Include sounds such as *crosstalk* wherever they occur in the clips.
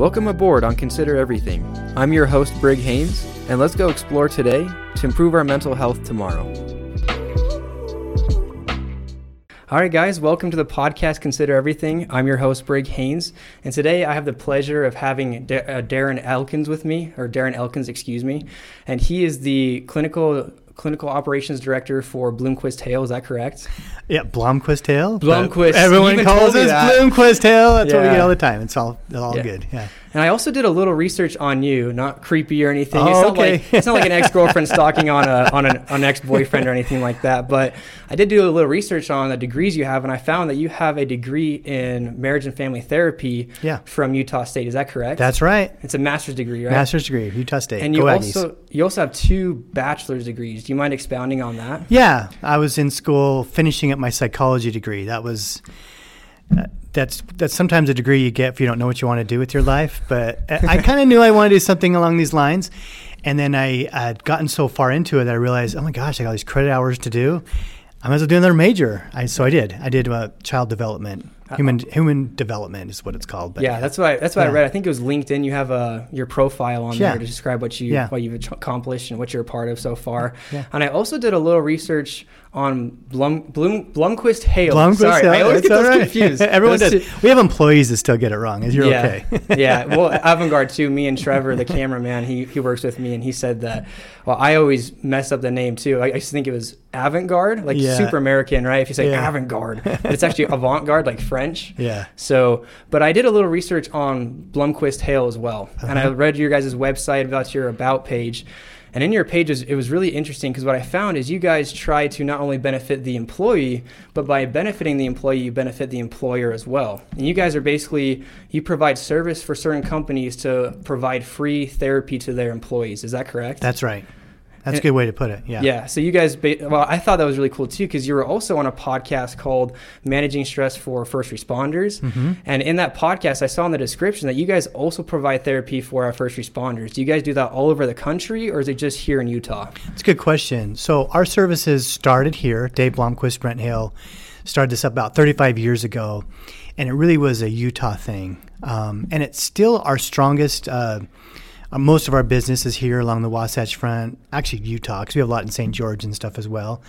Welcome aboard on Consider Everything. I'm your host, Brig Haynes, and let's go explore today to improve our mental health tomorrow. All right, guys, welcome to the podcast Consider Everything. I'm your host, Brig Haynes, and today I have the pleasure of having D- uh, Darren Elkins with me, or Darren Elkins, excuse me, and he is the clinical clinical operations director for Bloomquist Hale. Is that correct? Yeah, Blomquist Hale. Blomquist. Everyone calls us Bloomquist Hale. That's what we get all the time. It's all all Yeah. good. Yeah. And I also did a little research on you, not creepy or anything. it's Oh, not okay. like it's not like an *laughs* ex girlfriend stalking on a on an, an ex boyfriend or anything like that. But I did do a little research on the degrees you have, and I found that you have a degree in marriage and family therapy Yeah. from Utah State. Is that correct? That's right. it's a master's degree, right? Master's degree, Utah State. and you Aggies. also you also have two bachelor's degrees. Do you mind expounding on that? Yeah, I was in school finishing up my psychology degree. That was uh, that's that's sometimes a degree you get if you don't know what you want to do with your life. But I, I kind of knew I wanted to do something along these lines, and then I had gotten so far into it that I realized, oh my gosh, I got all these credit hours to do. I might as well do another major. I, so I did. I did uh, child development, human human development is what it's called. But yeah, that's what I, that's what I read. I think it was LinkedIn. You have a your profile on Yeah. there to describe what you Yeah. what you've accomplished and what you're a part of so far. Yeah. And I also did a little research on Blum Bloom Blumquist Hale. Blomquist Sorry, Hale, I always that's get those right. confused. *laughs* Everyone Those does. two- We have employees that still get it wrong. Is You're yeah, okay. *laughs* yeah. *laughs* Well, avant-garde too. Me and Trevor, the cameraman, he he works with me, and he said that. Well, I always mess up the name too. I, I to think it was avant-garde, like Yeah. super American, right? If you say Yeah. avant-garde, it's actually avant-garde, like French. yeah. So, but I did a little research on Blumquist Hale as well, and I Uh-huh. read your guys' website about your about page. And in your pages, it was really interesting because what I found is you guys try to not only benefit the employee, but by benefiting the employee, you benefit the employer as well. And you guys are basically you provide service for certain companies to provide free therapy to their employees. Is that correct? That's right. That's a good way to put it. Yeah. Yeah. So you guys, well, I thought that was really cool too because you were also on a podcast called "Managing Stress for First Responders," Mm-hmm. and in that podcast, I saw in the description that you guys also provide therapy for our first responders. Do you guys do that all over the country, or is it just here in Utah? It's a good question. So our services started here. Dave Blomquist, Brent Hale, started this up about 35 years ago, and it really was a Utah thing. Um, and it's still our strongest. Uh, uh, most of our business is here along the Wasatch Front, actually Utah, because we have a lot in St. George and stuff as well.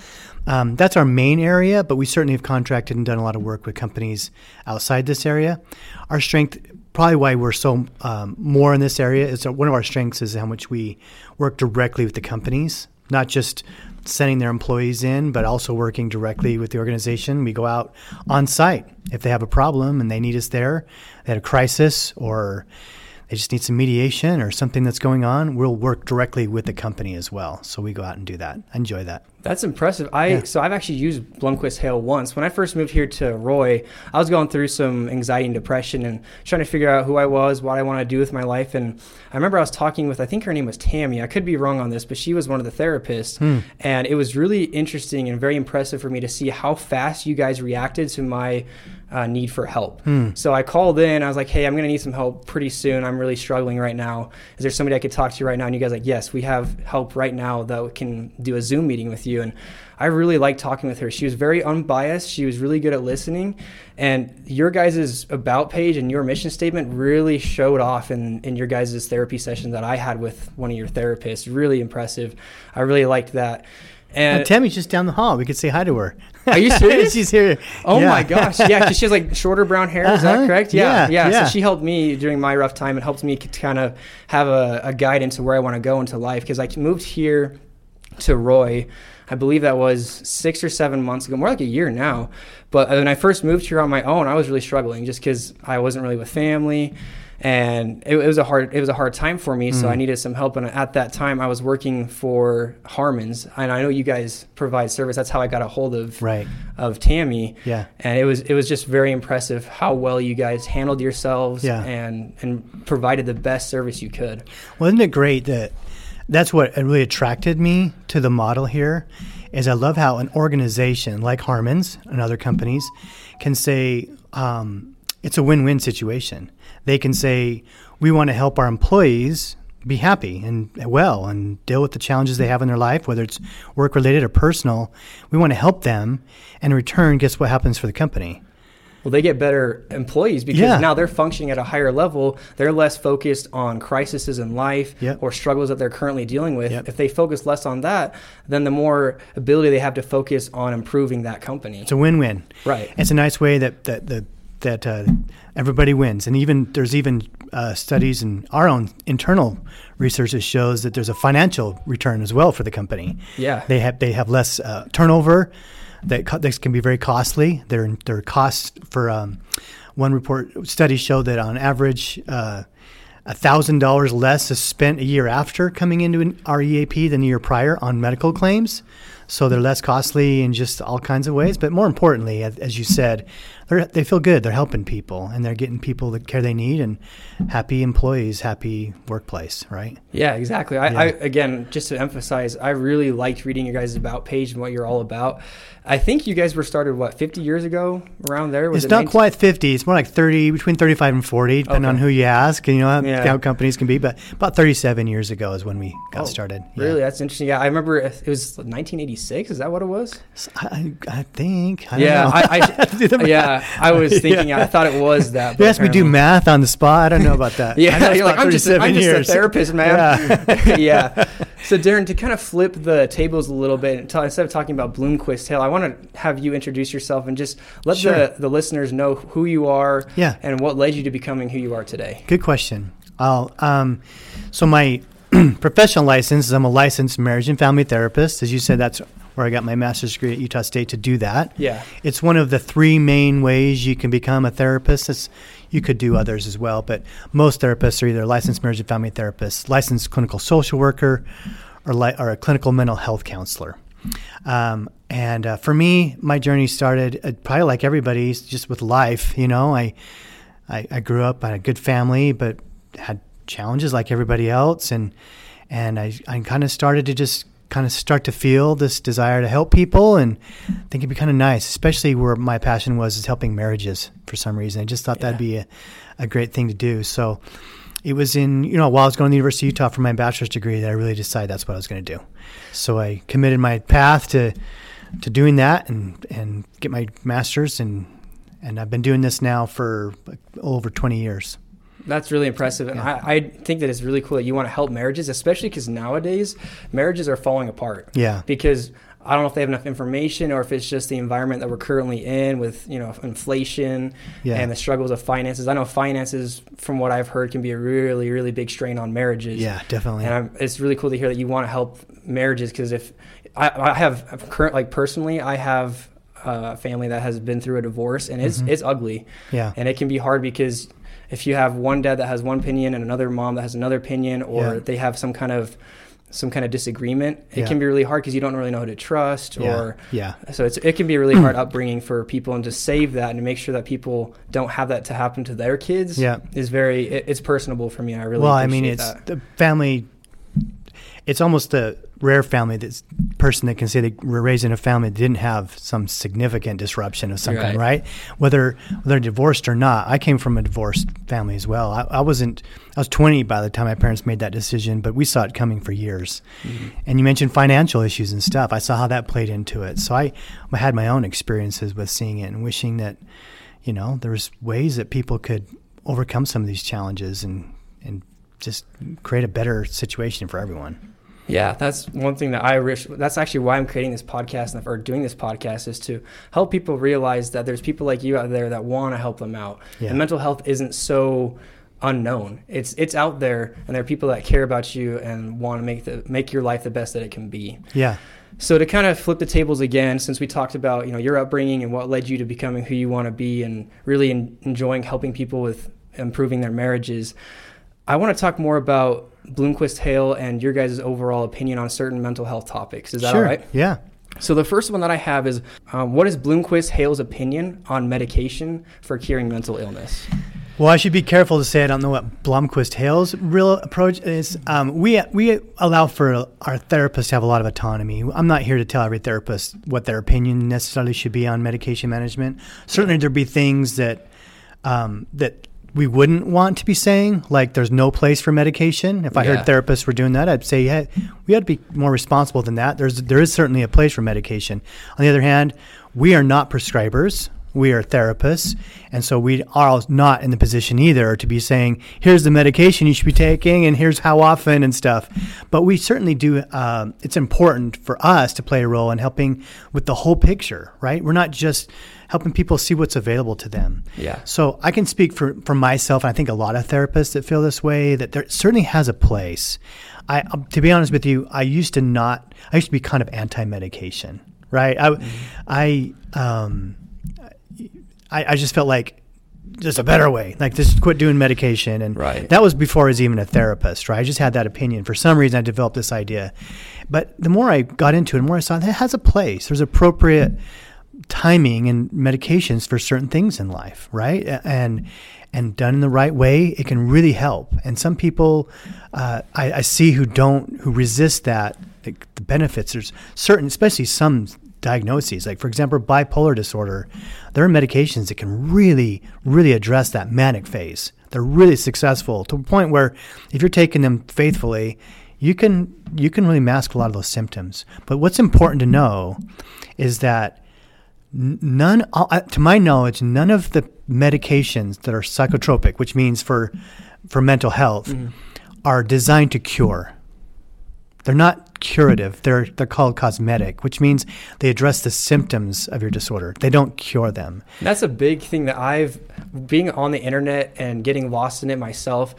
Um, that's our main area, but we certainly have contracted and done a lot of work with companies outside this area. Our strength, probably why we're so um, more in this area, is one of our strengths is how much we work directly with the companies, not just sending their employees in, but also working directly with the organization. We go out on site if they have a problem and they need us there, they had a crisis or they just need some mediation or something that's going on, we'll work directly with the company as well. So we go out and do that. I enjoy that. That's impressive. I Yeah. so I've actually used Blumquist Hale once. When I first moved here to Roy, I was going through some anxiety and depression and trying to figure out who I was, what I want to do with my life. And I remember I was talking with I think her name was Tammy. I could be wrong on this, but she was one of the therapists. Hmm. And it was really interesting and very impressive for me to see how fast you guys reacted to my uh, need for help. So I called in. I was like, "Hey, I'm going to need some help pretty soon. I'm really struggling right now. Is there somebody I could talk to right now?" And you guys like, "Yes, we have help right now that can do a Zoom meeting with you." And I really liked talking with her. She was very unbiased. She was really good at listening. And your guys' about page and your mission statement really showed off in, in your guys' therapy session that I had with one of your therapists. Really impressive. I really liked that. And And Tammy's just down the hall. We could say hi to her. Are you *laughs* serious? She's here. Oh Yeah. my gosh! Yeah, because she has like shorter brown hair. Is that Uh-huh. correct? Yeah, Yeah, yeah. So she helped me during my rough time and helped me to kind of have a, a guide into where I want to go into life. Because I moved here to Roy, I believe that was six or seven months ago, more like a year now. But when I first moved here on my own, I was really struggling just because I wasn't really with family. And it, it was a hard it was a hard time for me, so I needed some help. And at that time, I was working for Harmon's, and I know you guys provide service. That's how I got a hold of Right. of Tammy. Yeah. And it was it was just very impressive how well you guys handled yourselves Yeah. and and provided the best service you could. Well, isn't it great that that's what really attracted me to the model here is I love how an organization like Harmon's and other companies can say um, it's a win-win situation. They can say we want to help our employees be happy and well and deal with the challenges they have in their life, whether it's work related or personal. We want to help them, and in return, guess what happens for the company? Well, they get better employees because Yeah. now they're functioning at a higher level. They're less focused on crises in life Yep. or struggles that they're currently dealing with. Yep. If they focus less on that, then the more ability they have to focus on improving that company. It's a win-win. Right. It's a nice way that that that, that uh, everybody wins, and even there's even uh, studies and our own internal research that shows that there's a financial return as well for the company. Yeah. They have they have less uh, turnover. That co- this can be very costly. Their their costs for um, one report study showed that on average. Uh, thousand dollars less is spent a year after coming into an EAP than the year prior on medical claims, so they're less costly in just all kinds of ways. But more importantly, as, as you said, they they feel good. They're helping people and they're getting people the care they need and happy employees, happy workplace. Right? Yeah, exactly. I, I again, just to emphasize, I really liked reading your guys' about page and what you're all about. I think you guys were started what 50 years ago, around there. Was it's it not 19 quite 50. It's more like 30, between 35 and 40, depending on who you ask. And you know how, Yeah. how companies can be. But about 37 years ago is when we got Oh, started. Yeah. Really, that's interesting. Yeah, I remember it was 1986. Is that what it was? I, I think. I don't yeah. I, I *laughs* yeah, I was *laughs* thinking. Yeah. I thought it was that. You but asked me to do math on the spot. I don't know about that. *laughs* I know Yeah, you're like I'm just, a, 37 I'm just a years. therapist, man. Yeah. Yeah. So, Darren, to kind of flip the tables a little bit, and instead of talking about Bloomquist Hill, I want to have you introduce yourself and just let Sure. the, the listeners know who you are Yeah. and what led you to becoming who you are today. Good question. I'll, um, so my *clears throat* professional license is I'm a licensed marriage and family therapist. As you said, that's where I got my master's degree at Utah State to do that. Yeah. It's one of the three main ways you can become a therapist. It's, you could do others as well, but most therapists are either licensed marriage and family therapists, licensed clinical social worker, or, li- or a clinical mental health counselor. Um, and uh, for me, my journey started uh, probably like everybody's, just with life. You know, I, I I grew up in a good family, but had challenges like everybody else, and and I I kind of started to just kind of start to feel this desire to help people and I think it'd be kind of nice, especially where my passion was is helping marriages for some reason. I just thought that'd be a, a great thing to do. So it was in, you know, while I was going to the University of Utah for my bachelor's degree that I really decided that's what I was going to do. So I committed my path to to doing that and and get my master's and and I've been doing this now for over 20 years. That's really impressive. And Yeah. I, I think that it's really cool that you want to help marriages, especially because nowadays marriages are falling apart. Yeah. Because I don't know if they have enough information or if it's just the environment that we're currently in with, you know, inflation Yeah. and the struggles of finances. I know finances, from what I've heard, can be a really, really big strain on marriages. Yeah, definitely. And I'm, it's really cool to hear that you want to help marriages because if I, I have current, like personally, I have a family that has been through a divorce and it's, it's ugly. Mm-hmm. Yeah. And it can be hard because if you have one dad that has one opinion and another mom that has another opinion, or Yeah. they have some kind of some kind of disagreement, it Yeah. can be really hard because you don't really know who to trust. Yeah. Or Yeah. so it's, it can be a really hard *clears throat* upbringing for people, and to save that and to make sure that people don't have that to happen to their kids. Yeah. is very it, it's personable for me. I really well, I mean, it's that. the family. It's almost a rare family that's person that can say they were raised in a family that didn't have some significant disruption of some kind, Right. right? Whether whether they're divorced or not. I came from a divorced family as well. I, I wasn't. I was 20 by the time my parents made that decision, but we saw it coming for years. Mm-hmm. And you mentioned financial issues and stuff. I saw how that played into it. So I, I had my own experiences with seeing it and wishing that, you know, there's ways that people could overcome some of these challenges and and just create a better situation for everyone. Yeah, that's one thing that I wish. That's actually why I'm creating this podcast and or doing this podcast is to help people realize that there's people like you out there that want to help them out. Yeah. And mental health isn't so unknown. It's it's out there, and there are people that care about you and want to make the make your life the best that it can be. Yeah. So to kind of flip the tables again, since we talked about you know your upbringing and what led you to becoming who you want to be, and really en- enjoying helping people with improving their marriages, I want to talk more about Bloomquist Hale and your guys' overall opinion on certain mental health topics. Is that sure. all right? Yeah. So the first one that I have is, um, what is Bloomquist Hale's opinion on medication for curing mental illness? Well, I should be careful to say I don't know what Blomquist Hale's real approach is. Um, we we allow for our therapists to have a lot of autonomy. I'm not here to tell every therapist what their opinion necessarily should be on medication management. Certainly, there'd be things that um, that we wouldn't want to be saying, like there's no place for medication. If I Yeah. heard therapists were doing that, I'd say, yeah, we had to be more responsible than that. There's there is certainly a place for medication. On the other hand, we are not prescribers. We are therapists, and so we are not in the position either to be saying, "Here's the medication you should be taking, and here's how often and stuff." But we certainly do. Um, it's important for us to play a role in helping with the whole picture, right? We're not just helping people see what's available to them. Yeah. So I can speak for for myself, and I think a lot of therapists that feel this way that there certainly has a place. I, um, to be honest with you, I used to not. I used to be kind of anti-medication, right? I, mm-hmm. I, um, I, I just felt like there's a better way. Like just quit doing medication, and right. that was before I was even a therapist. Right? I just had that opinion. For some reason, I developed this idea. But the more I got into it, the more I saw that it has a place. There's appropriate timing and medications for certain things in life, right? And and done in the right way, it can really help. And some people uh, I, I, see who don't who resist that the, the benefits. There's certain, especially some diagnoses, like for example, bipolar disorder. There are medications that can really, really address that manic phase. They're really successful to a point where if you're taking them faithfully, you can you can really mask a lot of those symptoms. But what's important to know is that none, uh, to my knowledge, none of the medications that are psychotropic, which means for for mental health, mm-hmm. are designed to cure. They're not curative. They're they're called cosmetic, which means they address the symptoms of your disorder. They don't cure them. That's a big thing that I've being on the internet and getting lost in it myself.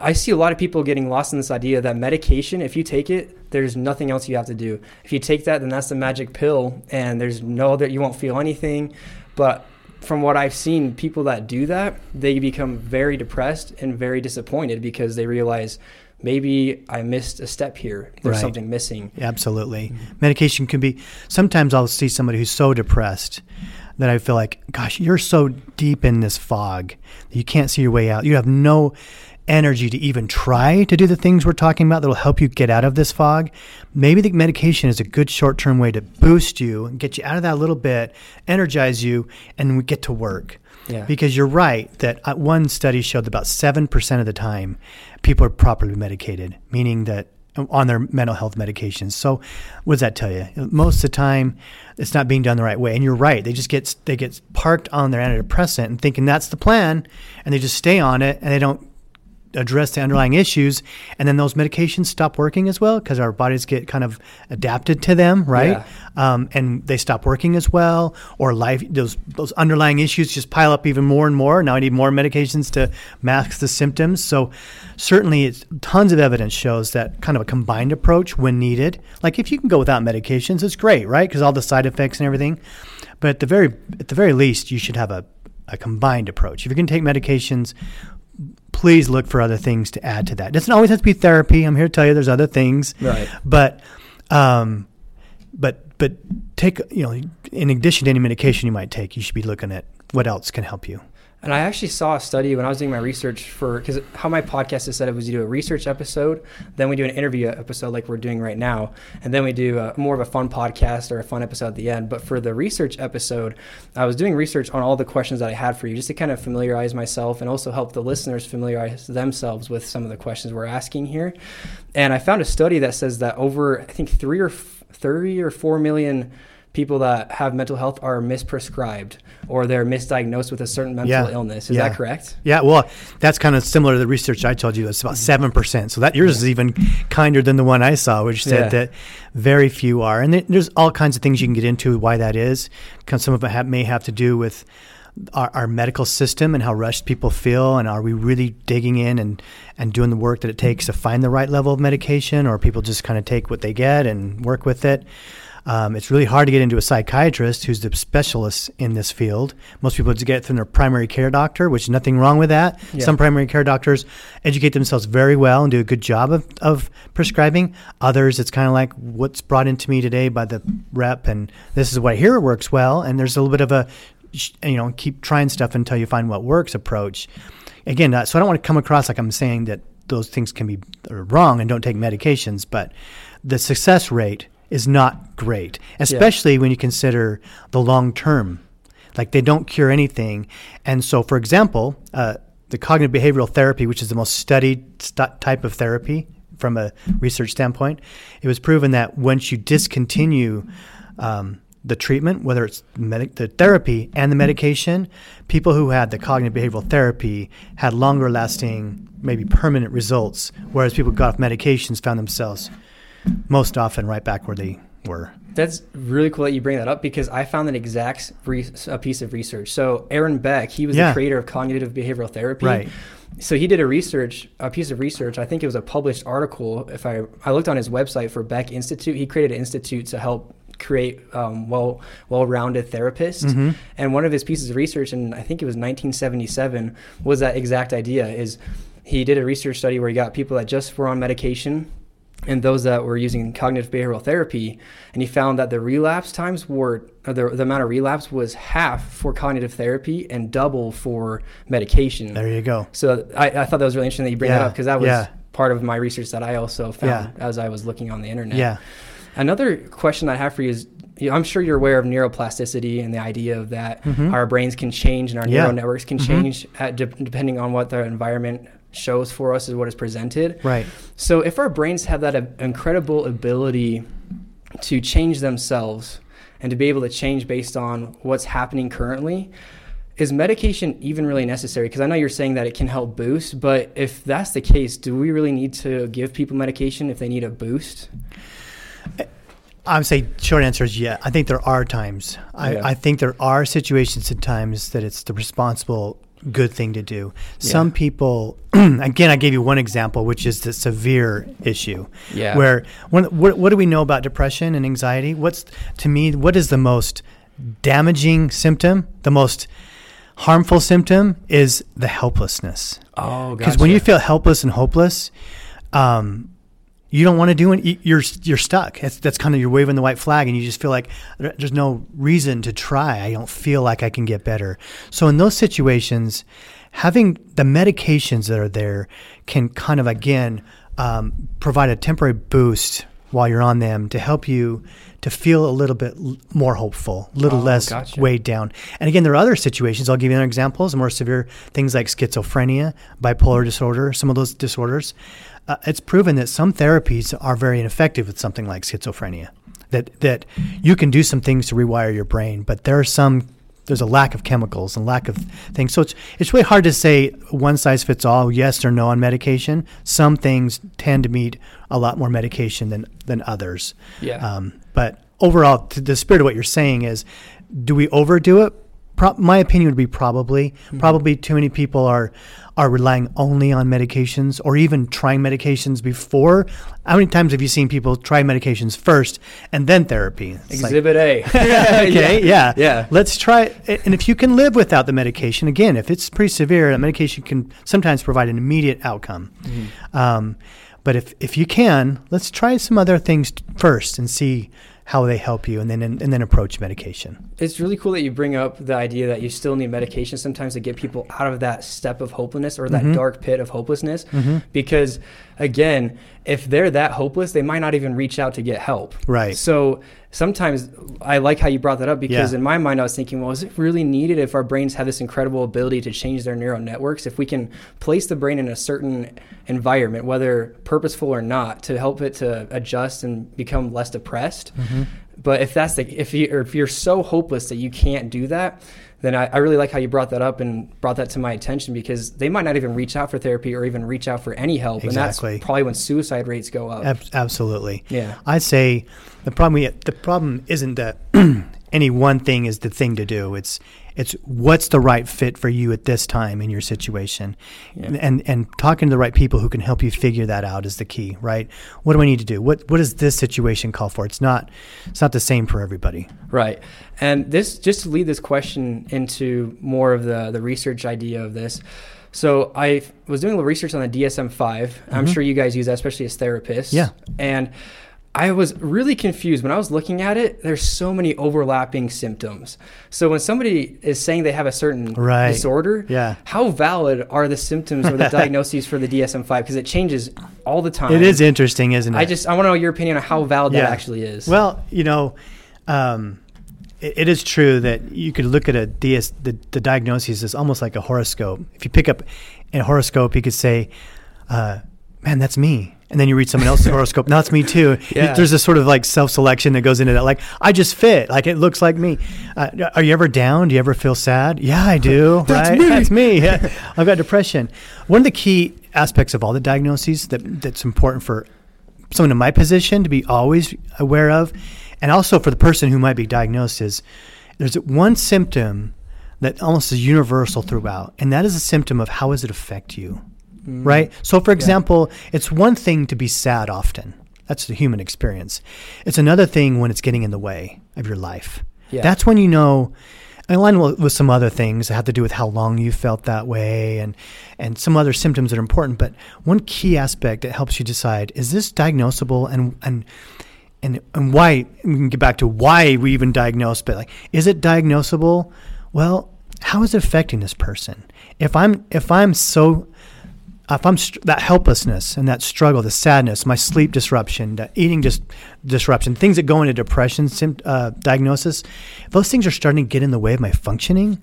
I see a lot of people getting lost in this idea that medication, if you take it, there's nothing else you have to do. If you take that, then that's the magic pill, and there's no that you won't feel anything. But from what I've seen, people that do that, they become very depressed and very disappointed because they realize maybe I missed a step here. There's right. something missing. Absolutely. Mm-hmm. Medication can be, sometimes I'll see somebody who's so depressed that I feel like, gosh, you're so deep in this fog that you can't see your way out. You have no energy to even try to do the things we're talking about that'll help you get out of this fog, maybe the medication is a good short term way to boost you and get you out of that a little bit, energize you, and we get to work. Yeah. Because you're right that uh, one study showed that about 7% of the time people are properly medicated, meaning that uh, on their mental health medications. So, what does that tell you? Most of the time, it's not being done the right way. And you're right; they just get they get parked on their antidepressant and thinking that's the plan, and they just stay on it, and they don't address the underlying issues and then those medications stop working as well because our bodies get kind of adapted to them right? Yeah. um, and they stop working as well or life those those underlying issues just pile up even more and more. Now i need more medications to mask the symptoms. So certainly it's, tons of evidence shows that kind of a combined approach when needed. Like if you can go without medications it's great right? Because all the side effects and everything. But at the very at the very least you should have a a combined approach. If you're going to take medications please look for other things to add to that. It doesn't always have to be therapy. I'm here to tell you there's other things. Right. But, um, but, but take, you know, in addition to any medication you might take, you should be looking at what else can help you. And I actually saw a study when I was doing my research for because how my podcast is set up was you do a research episode, then we do an interview episode like we're doing right now, and then we do a, more of a fun podcast or a fun episode at the end. But for the research episode, I was doing research on all the questions that I had for you just to kind of familiarize myself and also help the listeners familiarize themselves with some of the questions we're asking here. And I found a study that says that over I think three or f- or four million people that have mental health are misprescribed or they're misdiagnosed with a certain mental yeah. illness. Is yeah. that correct? Yeah. Well, that's kind of similar to the research I told you. It's about seven percent. So that yours is even kinder than the one I saw, which said yeah. that very few are. And there's all kinds of things you can get into why that is. Some of it have, may have to do with our, our, medical system and how rushed people feel, and are we really digging in and, and doing the work that it takes to find the right level of medication, or people just kind of take what they get and work with it? Um, it's really hard to get into a psychiatrist who's the specialist in this field. Most people just get it from their primary care doctor, which is nothing wrong with that. Yeah. Some primary care doctors educate themselves very well and do a good job of, of prescribing. Others, it's kind of like what's brought into me today by the rep, and this is what I hear works well. And there's a little bit of a, you know, keep trying stuff until you find what works approach. Again, uh, so I don't want to come across like I'm saying that those things can be wrong and don't take medications, but the success rate is not great, especially yeah. when you consider the long term. Like they don't cure anything. And so, for example, uh, the cognitive behavioral therapy, which is the most studied st- type of therapy from a research standpoint, it was proven that once you discontinue um, the treatment, whether it's medic- the therapy and the medication, people who had the cognitive behavioral therapy had longer lasting, maybe permanent results, whereas people who got off medications found themselves most often right back where they were. That's really cool that you bring that up because I found an exact re- a piece of research. So Aaron Beck, he was Yeah. the creator of cognitive behavioral therapy. Right. So he did a research, a piece of research. I think it was a published article. If I I looked on his website for Beck Institute, he created an institute to help create um, well well rounded therapists. Mm-hmm. And one of his pieces of research, and I think it was 1977, was that exact idea. Is he did a research study where he got people that just were on medication and those that were using cognitive behavioral therapy, and he found that the relapse times were or the, the amount of relapse was half for cognitive therapy and double for medication. There you go. So I, I thought that was really interesting that you bring that up because that was yeah. part of my research that I also found Yeah. as I was looking on the internet. Yeah. Another question I have for you is I'm sure you're aware of neuroplasticity and the idea of that our brains can change and our Mm-hmm. Yeah. neural networks can change at, de- depending on what the environment shows for us is what is presented. Right. So if our brains have that incredible ability to change themselves and to be able to change based on what's happening currently, is medication even really necessary? Because I know you're saying that it can help boost, but if that's the case, do we really need to give people medication if they need a boost? I would say short answer is yeah. I think there are times. I, Yeah. I think there are situations and times that it's the responsible good thing to do. Some people, *clears throat* again, I gave you one example, which is the severe issue. Yeah. Where when, what, what do we know about depression and anxiety? What's to me what is the most damaging symptom? The most harmful symptom is the helplessness. Oh, Because when you feel helpless and hopeless, um, you don't want to do it. You're you're stuck. That's that's kind of you're waving the white flag, and you just feel like there's no reason to try. I don't feel like I can get better. So in those situations, having the medications that are there can kind of again um, provide a temporary boost while you're on them to help you to feel a little bit l- more hopeful, a little Oh, less gotcha. weighed down. And again, there are other situations. I'll give you other examples, more severe things like schizophrenia, bipolar disorder, some of those disorders. Uh, it's proven that some therapies are very ineffective with something like schizophrenia. That that you can do some things to rewire your brain, but there are some there's a lack of chemicals and lack of things. So it's it's really hard to say one size fits all, yes or no on medication. Some things tend to need a lot more medication than than others. Yeah. Um, but overall, to the spirit of what you're saying is, do we overdo it? Pro- my opinion would be probably. Probably too many people are are relying only on medications or even trying medications before. How many times have you seen people try medications first and then therapy? It's like, Exhibit A. *laughs* okay, *laughs* yeah. Yeah. Let's try it. And if you can live without the medication, again, if it's pretty severe, that medication can sometimes provide an immediate outcome. Um, but if, if you can, let's try some other things first and see how they help you and then and, then approach medication. It's really cool that you bring up the idea that you still need medication sometimes to get people out of that step of hopelessness or that Mhm. dark pit of hopelessness. Mhm. Because, again, if they're that hopeless, they might not even reach out to get help. Right. So sometimes I like how you brought that up because Yeah. in my mind I was thinking, well, is it really needed if our brains have this incredible ability to change their neural networks? If we can place the brain in a certain environment, whether purposeful or not, to help it to adjust and become less depressed. Mm-hmm. But if that's the if you or if you're so hopeless that you can't do that, then I, I really like how you brought that up and brought that to my attention because they might not even reach out for therapy or even reach out for any help, Exactly. and that's probably when suicide rates go up. Ab- absolutely. Yeah. I'd say the problem we, the problem isn't that *clears throat* any one thing is the thing to do. It's it's what's the right fit for you at this time in your situation, Yeah. and and talking to the right people who can help you figure that out is the key. Right? What do I need to do? What what does this situation call for? It's not it's not the same for everybody. Right. And this just to lead this question into more of the the research idea of this. So I was doing a little research on the DSM-5. I'm Mhm. sure you guys use that, especially as therapists. Yeah. And I was really confused when I was looking at it. There's so many overlapping symptoms. So when somebody is saying they have a certain Right. disorder, Yeah. how valid are the symptoms or the *laughs* diagnoses for the DSM-5? Because it changes all the time. It is interesting, isn't it? I just I want to know your opinion on how valid Yeah. that actually is. Well, you know, um, it, it is true that you could look at a DS, the, the diagnosis is almost like a horoscope. If you pick up a horoscope, you could say, uh, "Man, that's me," And then you read someone else's *laughs* horoscope. Now it's me too. Yeah. There's this sort of like self selection that goes into that. Like I just fit. Like it looks like me. Uh, are you ever down? Do you ever feel sad? Yeah, I do. *laughs* That's right? me. That's me. *laughs* Yeah. I've got depression. One of the key aspects of all the diagnoses that that's important for someone in my position to be always aware of, and also for the person who might be diagnosed is there's one symptom that almost is universal throughout, and that is a symptom of how does it affect you, Mm. right? So, for example, it's one thing to be sad often. That's the human experience. It's another thing when it's getting in the way of your life. Yeah. That's when you know, in line with with some other things that have to do with how long you felt that way and, and some other symptoms that are important. But one key aspect that helps you decide is this diagnosable and, and, and, and why, we can get back to why we even diagnose, but like, is it diagnosable? Well, how is it affecting this person? If I'm, if I'm so if I'm that helplessness and that struggle, the sadness, my sleep disruption, the eating dis- disruption, things that go into depression sympt- uh, diagnosis, those things are starting to get in the way of my functioning,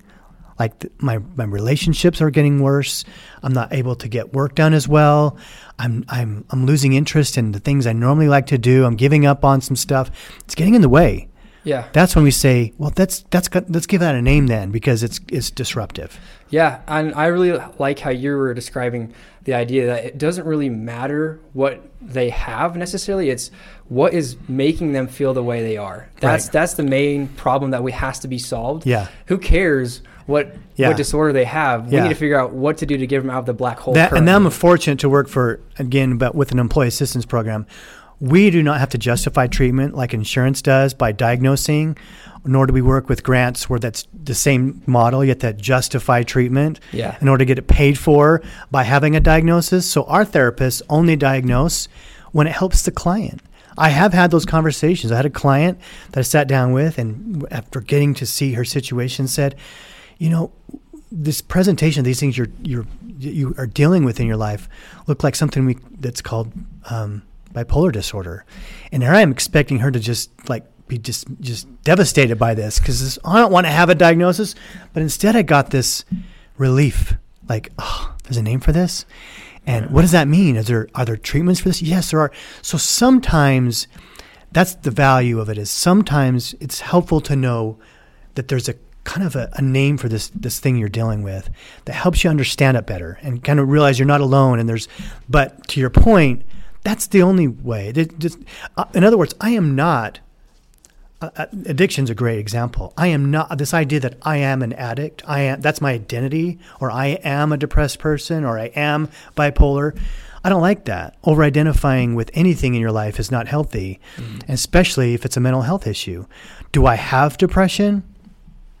like th- my my relationships are getting worse. I'm not able to get work done as well. I'm I'm I'm losing interest in the things I normally like to do. I'm giving up on some stuff. It's getting in the way. Yeah. That's when we say, well, that's that's got, let's give that a name then because it's it's disruptive. Yeah, and I really like how you were describing the idea that it doesn't really matter what they have necessarily. It's what is making them feel the way they are. That's Right. that's the main problem that we has to be solved. Yeah. Who cares what Yeah. what disorder they have? We Yeah. need to figure out what to do to get them out of the black hole. That, and. I'm fortunate to work for again, but with an employee assistance program. We do not have to justify treatment like insurance does by diagnosing, nor do we work with grants where that's the same model. yet that justify treatment Yeah. in order to get it paid for by having a diagnosis. So our therapists only diagnose when it helps the client. I have had those conversations. I had a client that I sat down with, and after getting to see her situation, said, "You know, this presentation, these things you're you're you are dealing with in your life, look like something we that's called um, bipolar disorder." And here I am expecting her to just like be just just devastated by this because I don't want to have a diagnosis, but instead I got this relief, like, oh, there's a name for this. And what does that mean? Is there are there treatments for this? Yes, there are. So sometimes that's the value of it is sometimes it's helpful to know that there's a kind of a, a name for this this thing you're dealing with that helps you understand it better and kind of realize you're not alone and there's but to your point that's the only way It just, uh, in other words i am not uh, uh, addiction's a great example. I am not this idea that I am an addict. I am that's my identity, or I am a depressed person, or I am bipolar. I don't like that. Over identifying with anything in your life is not healthy, especially if it's a mental health issue. Do I have depression?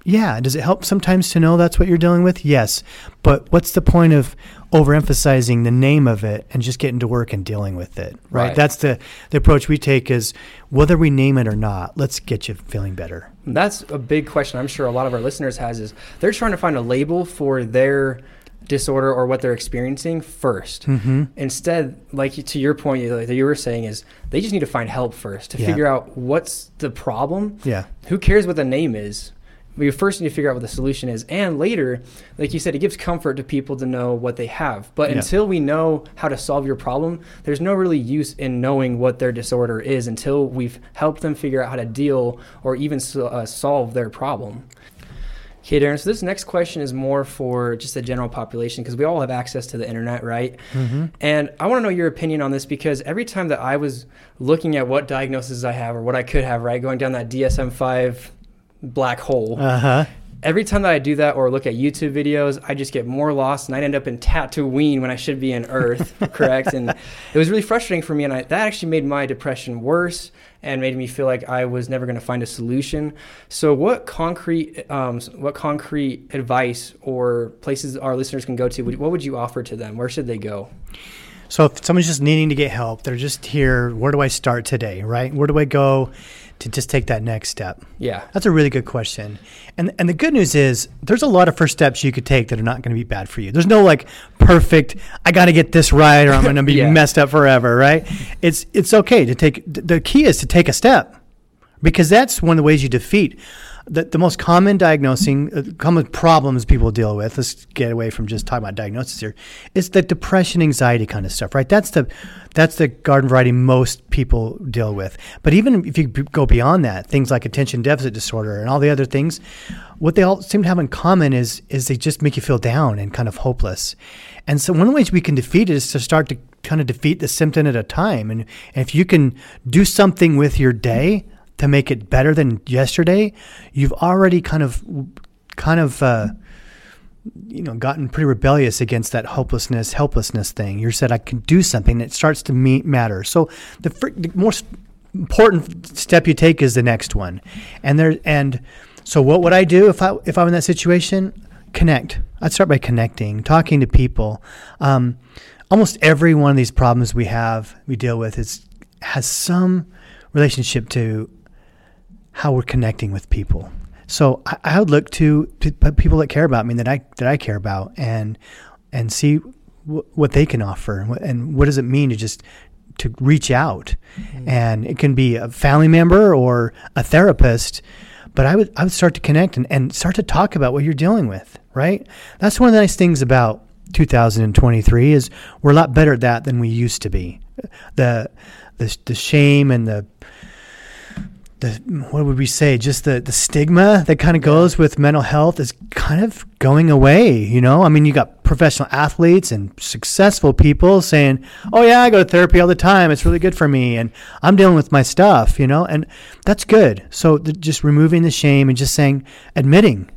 Yeah. Does it help sometimes to know that's what you're dealing with? Yes. But what's the point of overemphasizing the name of it and just getting to work and dealing with it? Right. Right. That's the, the approach we take is whether we name it or not, let's get you feeling better. That's a big question. I'm sure a lot of our listeners has is they're trying to find a label for their disorder or what they're experiencing 1st Mm-hmm. Instead, like to your point that you were saying, is they just need to find help first to Yeah. figure out what's the problem. Yeah. Who cares what the name is? We first need to figure out what the solution is, and later, like you said, it gives comfort to people to know what they have. But Yeah. until we know how to solve your problem, there's no really use in knowing what their disorder is until we've helped them figure out how to deal or even so, uh, solve their problem. Okay, Darren. So this next question is more for just the general population because we all have access to the internet, right? Mm-hmm. And I want to know your opinion on this because every time that I was looking at what diagnoses I have or what I could have, right, going down that DSM five black hole, Uh huh. every time that I do that or look at YouTube videos, I just get more lost and I'd end up in Tatooine when I should be in Earth, *laughs* correct? And it was really frustrating for me, and I, that actually made my depression worse and made me feel like I was never going to find a solution. So, what concrete, um, what concrete advice or places our listeners can go to? What would you offer to them? Where should they go? So if someone's just needing to get help, they're just here. Where do I start today? Right? Where do I go to just take that next step? Yeah, That's a really good question. And and the good news is there's a lot of first steps you could take that are not going to be bad for you. There's no like perfect I got to get this right or I'm going to be *laughs* Yeah. messed up forever, right? It's it's okay to take the key is to take a step. Because that's one of the ways you defeat the, the most common diagnosing, uh, common problems people deal with, let's get away from just talking about diagnosis here, is the depression, anxiety kind of stuff, right? That's the, that's the garden variety most people deal with. But even if you go beyond that, things like attention deficit disorder and all the other things, what they all seem to have in common is, is they just make you feel down and kind of hopeless. And so one of the ways we can defeat it is to start to kind of defeat the symptom at a time. And if you can do something with your day, to make it better than yesterday, you've already kind of, kind of, uh, you know, gotten pretty rebellious against that hopelessness, helplessness thing. You said I can do something It starts to matter. So the, the most important step you take is the next one, and there and so what would I do if I if I'm in that situation? Connect. I'd start by connecting, talking to people. Um, almost every one of these problems we have, we deal with, is has some relationship to how we're connecting with people. So I, I would look to people that care about me that I that I care about and and see w- what they can offer and what does it mean to just to reach out mm-hmm. and it can be a family member or a therapist but I would I would start to connect and, and start to talk about what you're dealing with right that's one of the nice things about 2023 is we're a lot better at that than we used to be the the, the shame and the the what would we say just the the stigma that kind of goes with mental health is kind of going away you know? I mean you got professional athletes and successful people saying oh yeah i go to therapy all the time. It's really good for me and i'm dealing with my stuff you know? And that's good. So the, just removing the shame and just saying admitting.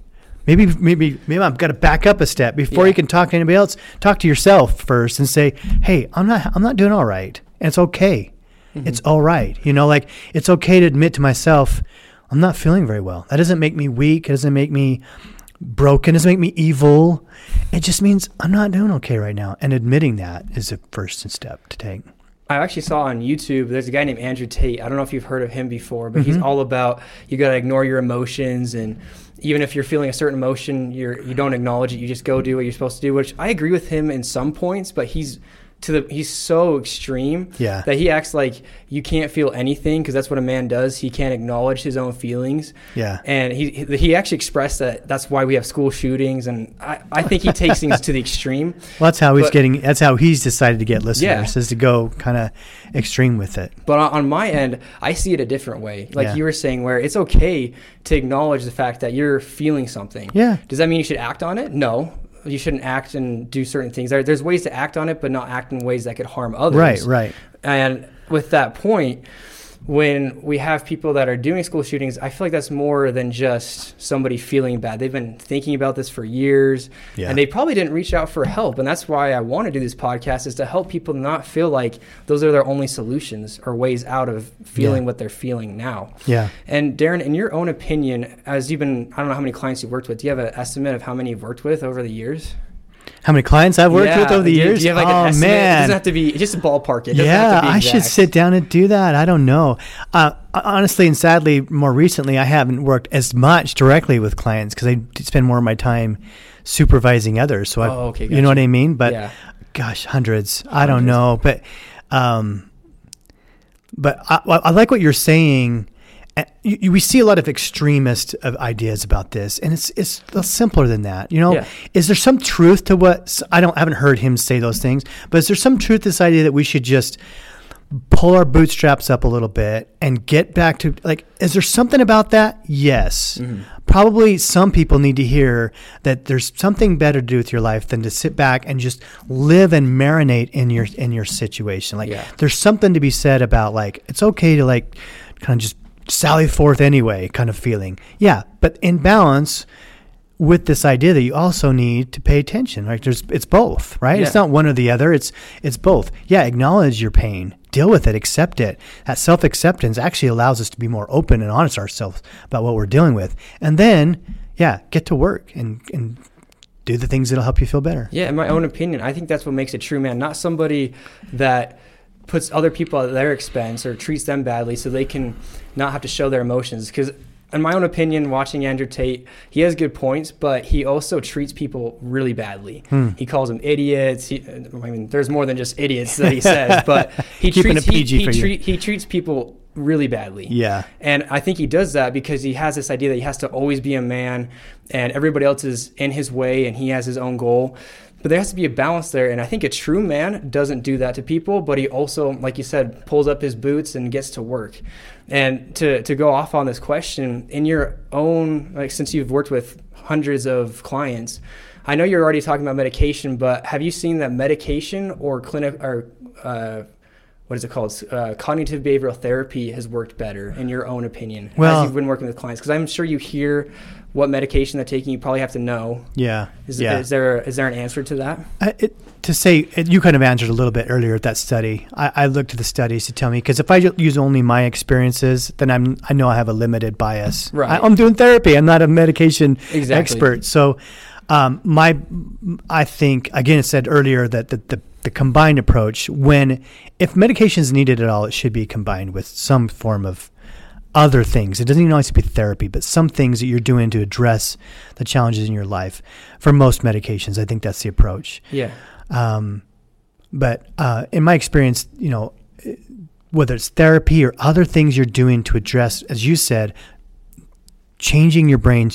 Maybe maybe maybe i've got to back up a step before yeah. you can talk to anybody else. Talk to yourself first and say hey i'm not i'm not doing all right and it's okay Mm-hmm. It's all right. You know, like it's okay to admit to myself, I'm not feeling very well. That doesn't make me weak. It doesn't make me broken. It doesn't make me evil. It just means I'm not doing okay right now. And admitting that is the first step to take. I actually saw on YouTube, there's a guy named Andrew Tate. I don't know if you've heard of him before, but mm-hmm. he's all about you got to ignore your emotions and even if you're feeling a certain emotion, you're you don't acknowledge it. You just go do what you're supposed to do. Which I agree with him in some points, but he's to the he's so extreme yeah. that he acts like you can't feel anything because that's what a man does. He can't acknowledge his own feelings. Yeah, and he he actually expressed that that's why we have school shootings, and I, I think he takes things to the extreme. *laughs* Well, that's how he's getting. That's how he's decided to get listeners yeah. is to go kind of extreme with it. But on, on, my end, I see it a different way. Like yeah. you were saying, where it's okay to acknowledge the fact that you're feeling something. Yeah. Does that mean you should act on it? No you shouldn't act and do certain things. There, there's ways to act on it, but not act in ways that could harm others. Right, right. And with that point, when we have people that are doing school shootings, I feel like that's more than just somebody feeling bad. They've been thinking about this for years, yeah. and they probably didn't reach out for help. And that's why I want to do this podcast is to help people not feel like those are their only solutions or ways out of feeling yeah. what they're feeling now. Yeah. And Darren, in your own opinion, as you've been, I don't know how many clients you've worked with. Do you have an estimate of how many you've worked with over the years? How many clients I've worked yeah. with over the years? Do you have like oh, an estimate? man. It doesn't have to be just a ballpark. It yeah, I should sit down and do that. I don't know. Uh, honestly and sadly, more recently, I haven't worked as much directly with clients because I spend more of my time supervising others. So, oh, okay, gotcha. you know what I mean? But yeah. gosh, hundreds. hundreds. I don't know. But, um, but I, I like what you're saying you, you, we see a lot of extremist of ideas about this, and it's it's simpler than that. You know, yeah. is there some truth to what I don't I haven't heard him say those things, but is there some truth to this idea that we should just pull our bootstraps up a little bit and get back to like is there something about that yes mm-hmm. probably some people need to hear that there's something better to do with your life than to sit back and just live and marinate in your in your situation like yeah. there's something to be said about like it's okay to like kind of just sally forth anyway kind of feeling. Yeah, but in balance with this idea that you also need to pay attention. Right? There's it's both, right? Yeah. It's not one or the other. It's it's both. Yeah, acknowledge your pain, deal with it, accept it. That self acceptance actually allows us to be more open and honest ourselves about what we're dealing with, and then yeah, get to work and and do the things that'll help you feel better. Yeah, in my own opinion, I think that's what makes a true man. Not somebody that puts other people at their expense or treats them badly so they can not have to show their emotions because in my own opinion, watching Andrew Tate, he has good points, but he also treats people really badly. Hmm. He calls them idiots. He, I mean, there's more than just idiots that he *laughs* says, but he treats he, he, treat, he treats people really badly. Yeah. And I think he does that because he has this idea that he has to always be a man and everybody else is in his way and he has his own goal. But there has to be a balance there. And I think a true man doesn't do that to people, but he also, like you said, pulls up his boots and gets to work. And to, to go off on this question, in your own, like since you've worked with hundreds of clients, I know you're already talking about medication, but have you seen that medication or clinic or uh, what is it called? Uh, cognitive behavioral therapy has worked better, in your own opinion, Well- as you've been working with clients? Because I'm sure you hear what medication they're taking. You probably have to know. Yeah. Is, yeah. is there is there an answer to that? I, it, to say it, you kind of answered a little bit earlier at that study. I, I looked at the studies to tell me because if I use only my experiences, then I'm I know I have a limited bias. Right. I, am doing therapy. I'm not a medication Exactly. expert. So, um, my I think again it said earlier that the, the the combined approach when if medication is needed at all, it should be combined with some form of other things. It doesn't even always have to be therapy, but some things that you're doing to address the challenges in your life. For most medications, I think that's the approach. Yeah. Um, but uh, in my experience, you know, whether it's therapy or other things you're doing to address, as you said, changing your brain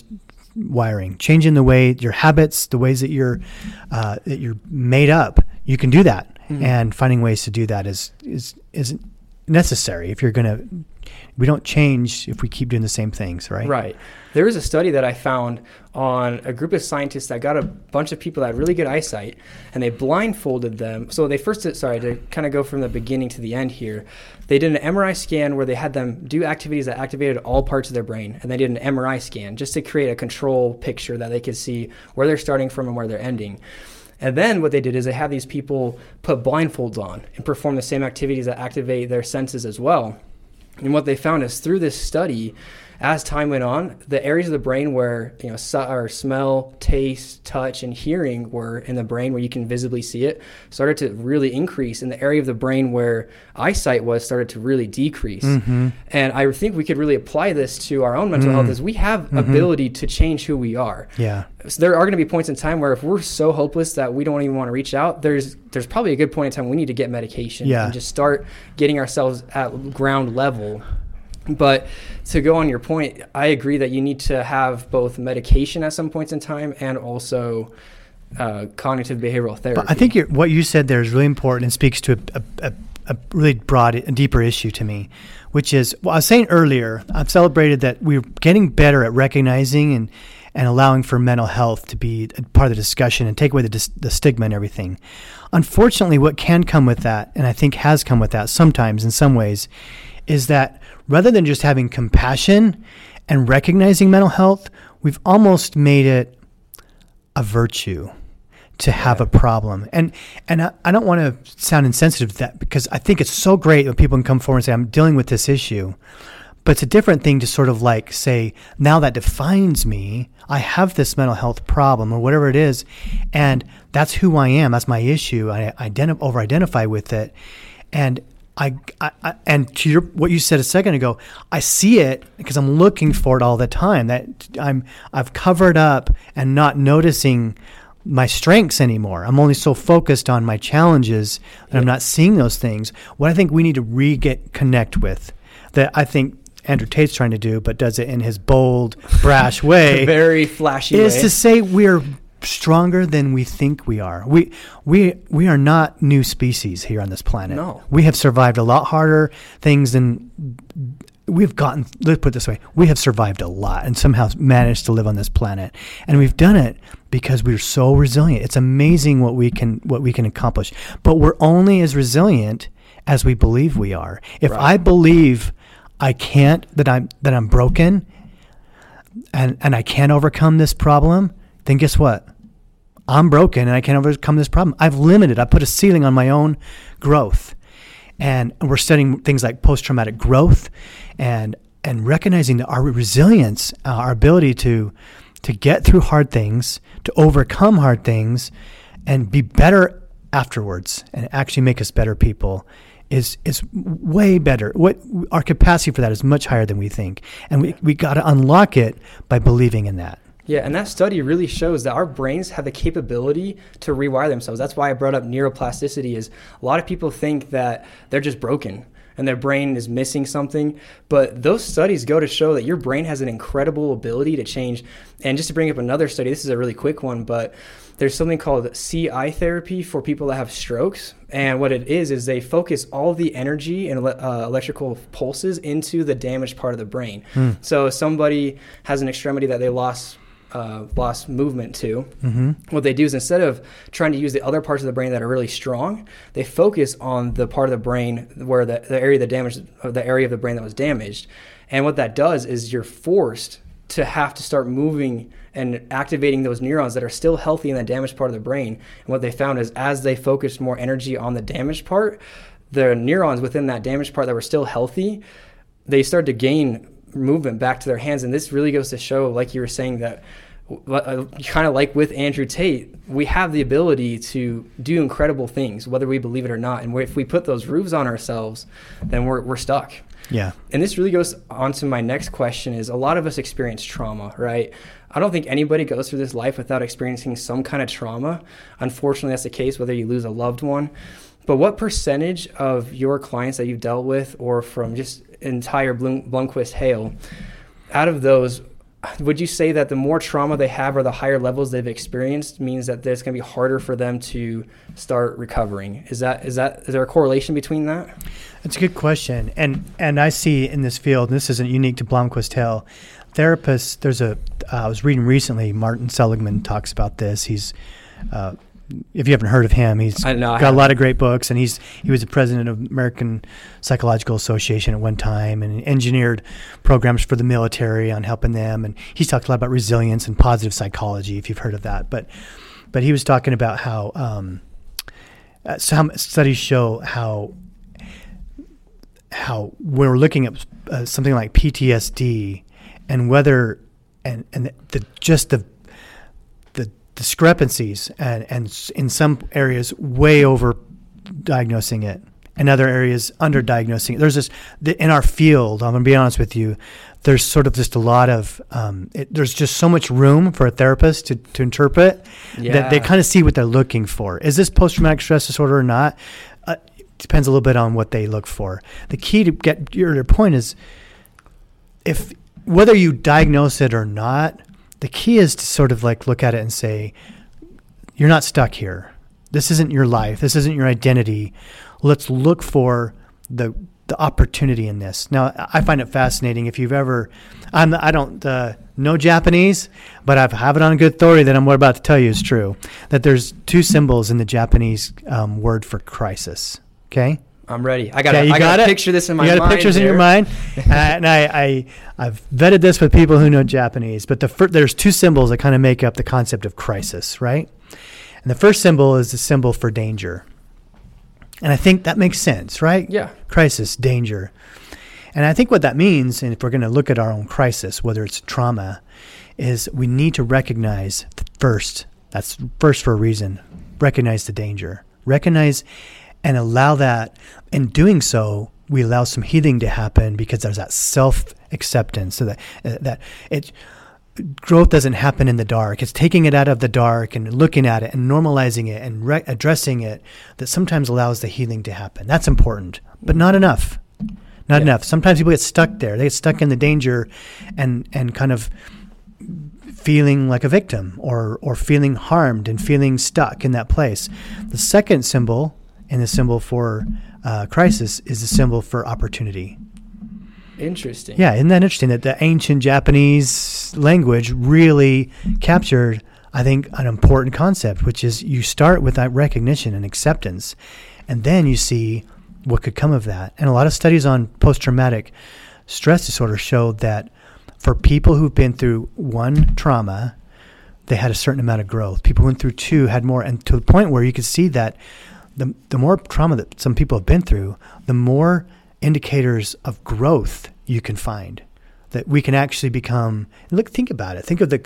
wiring, changing the way your habits, the ways that you're uh, that you're made up, you can do that, Mhm. and finding ways to do that is is is necessary if you're gonna. We don't change if we keep doing the same things, right? Right. There was a study that I found on a group of scientists that got a bunch of people that had really good eyesight and they blindfolded them. So they first, did, sorry, to kind of go from the beginning to the end here, they did an MRI scan where they had them do activities that activated all parts of their brain. And they did an MRI scan just to create a control picture that they could see where they're starting from and where they're ending. And then what they did is they had these people put blindfolds on and perform the same activities that activate their senses as well. And what they found is through this study, as time went on, the areas of the brain where you know su- or smell, taste, touch, and hearing were in the brain where you can visibly see it started to really increase, and the area of the brain where eyesight was started to really decrease. Mm-hmm. And I think we could really apply this to our own mental health, as we have ability to change who we are. Yeah. So there are going to be points in time where if we're so hopeless that we don't even want to reach out, there's there's probably a good point in time we need to get medication Yeah. and just start getting ourselves at ground level. But to go on your point, I agree that you need to have both medication at some points in time and also uh, cognitive behavioral therapy. But I think you're, what you said there is really important and speaks to a, a, a, really broad, a deeper issue to me, which is well, I was saying earlier. I've celebrated that we're getting better at recognizing and and allowing for mental health to be a part of the discussion and take away the, the stigma and everything. Unfortunately, what can come with that, and I think has come with that sometimes in some ways, is that rather than just having compassion and recognizing mental health, we've almost made it a virtue to have a problem. And and I, I don't want to sound insensitive to that because I think it's so great when people can come forward and say, I'm dealing with this issue. But it's a different thing to sort of like say, now that defines me. I have this mental health problem or whatever it is, and that's who I am. That's my issue. I identi- over identify with it, and I, I, I and to your what you said a second ago, I see it because I'm looking for it all the time. That I'm I've covered up and not noticing my strengths anymore. I'm only so focused on my challenges that I'm not seeing those things. What I think we need to re get connect with that I think Andrew Tate's trying to do, but does it in his bold, brash *laughs* way, very flashy is way. to say we're stronger than we think we are. We we we are not new species here on this planet. No. We have survived a lot harder things than we've gotten let's put it this way. We have survived a lot and somehow managed to live on this planet. And we've done it because we're so resilient. It's amazing what we can what we can accomplish. But we're only as resilient as we believe we are. If Right. I believe I can't that I'm that I'm broken and and I can't overcome this problem, then guess what? I'm broken and I can't overcome this problem. I've limited. I put a ceiling on my own growth. And we're studying things like post-traumatic growth and and recognizing that our resilience, uh, our ability to to get through hard things, to overcome hard things and be better afterwards and actually make us better people is is way better. What our capacity for that is much higher than we think. And we we got to unlock it by believing in that. Yeah, and that study really shows that our brains have the capability to rewire themselves. That's why I brought up neuroplasticity is a lot of people think that they're just broken and their brain is missing something. But those studies go to show that your brain has an incredible ability to change. And just to bring up another study, this is a really quick one, but there's something called CI therapy for people that have strokes. And what it is, is they focus all the energy and uh, electrical pulses into the damaged part of the brain. Hmm. So somebody has an extremity that they lost uh, lost movement to, mm-hmm. what they do is instead of trying to use the other parts of the brain that are really strong, they focus on the part of the brain where the, the area the damage, the area of the brain that was damaged. And what that does is you're forced to have to start moving and activating those neurons that are still healthy in the damaged part of the brain. And what they found is as they focused more energy on the damaged part, the neurons within that damaged part that were still healthy, they started to gain movement back to their hands. And this really goes to show, like you were saying, that uh, kind of like with Andrew Tate, we have the ability to do incredible things, whether we believe it or not. And if we put those roofs on ourselves, then we're, we're stuck. Yeah. And this really goes on to my next question is a lot of us experience trauma, right? I don't think anybody goes through this life without experiencing some kind of trauma. Unfortunately, that's the case, whether you lose a loved one. But what percentage of your clients that you've dealt with, or from just entire Blum- Hale, out of those, would you say that the more trauma they have or the higher levels they've experienced means that it's going to be harder for them to start recovering? Is that is that is there a correlation between that? That's a good question, and and I see in this field, this isn't unique to Blomquist Hale. Therapists, there's a. Uh, I was reading recently. Martin Seligman talks about this. He's uh, if you haven't heard of him, he's know, got a lot of great books, and he's he was the president of American Psychological Association at one time, and engineered programs for the military on helping them. And he's talked a lot about resilience and positive psychology, if you've heard of that. But but he was talking about how um, uh, some studies show how how when we're looking at uh, something like PTSD and whether and and the, just the discrepancies and, and in some areas way over diagnosing it in other areas under diagnosing it. There's this in our field. I'm gonna be honest with you. There's sort of just a lot of um, it, there's just so much room for a therapist to, to interpret yeah. that they kind of see what they're looking for. Is this post traumatic stress disorder or not? Uh, depends a little bit on what they look for. The key to get your, your point is if whether you diagnose it or not, the key is to sort of like look at it and say, you're not stuck here. This isn't your life. This isn't your identity. Let's look for the the opportunity in this. Now, I find it fascinating. If you've ever, I'm, I don't uh, know Japanese, but I have it on a good authority that I'm about to tell you is true. That there's two symbols in the Japanese um, word for crisis. Okay, I'm ready. I got. Okay, I got to picture this in my. You got pictures there. in your mind, *laughs* and I, I I've vetted this with people who know Japanese. But the fir- there's two symbols that kind of make up the concept of crisis, right? And the first symbol is the symbol for danger, and I think that makes sense, right? Yeah. Crisis, danger, and I think what that means, and if we're going to look at our own crisis, whether it's trauma, is we need to recognize first. That's first for a reason. Recognize the danger. Recognize and allow that. In doing so, we allow some healing to happen because there's that self acceptance, so that uh, that it growth doesn't happen in the dark. It's taking it out of the dark and looking at it and normalizing it and re- addressing it that sometimes allows the healing to happen. That's important, but not enough. Not yeah. enough. Sometimes people get stuck there. They get stuck in the danger and and kind of feeling like a victim or or feeling harmed and feeling stuck in that place. The second symbol and the symbol for uh, crisis is the symbol for opportunity. Interesting. Yeah, isn't that interesting that the ancient Japanese language really captured, I think, an important concept, which is you start with that recognition and acceptance, and then you see what could come of that. And a lot of studies on post traumatic stress disorder show that for people who've been through one trauma, they had a certain amount of growth. People who went through two had more, and to the point where you could see that the, the more trauma that some people have been through, the more indicators of growth you can find. That we can actually become. Look, think about it. Think of the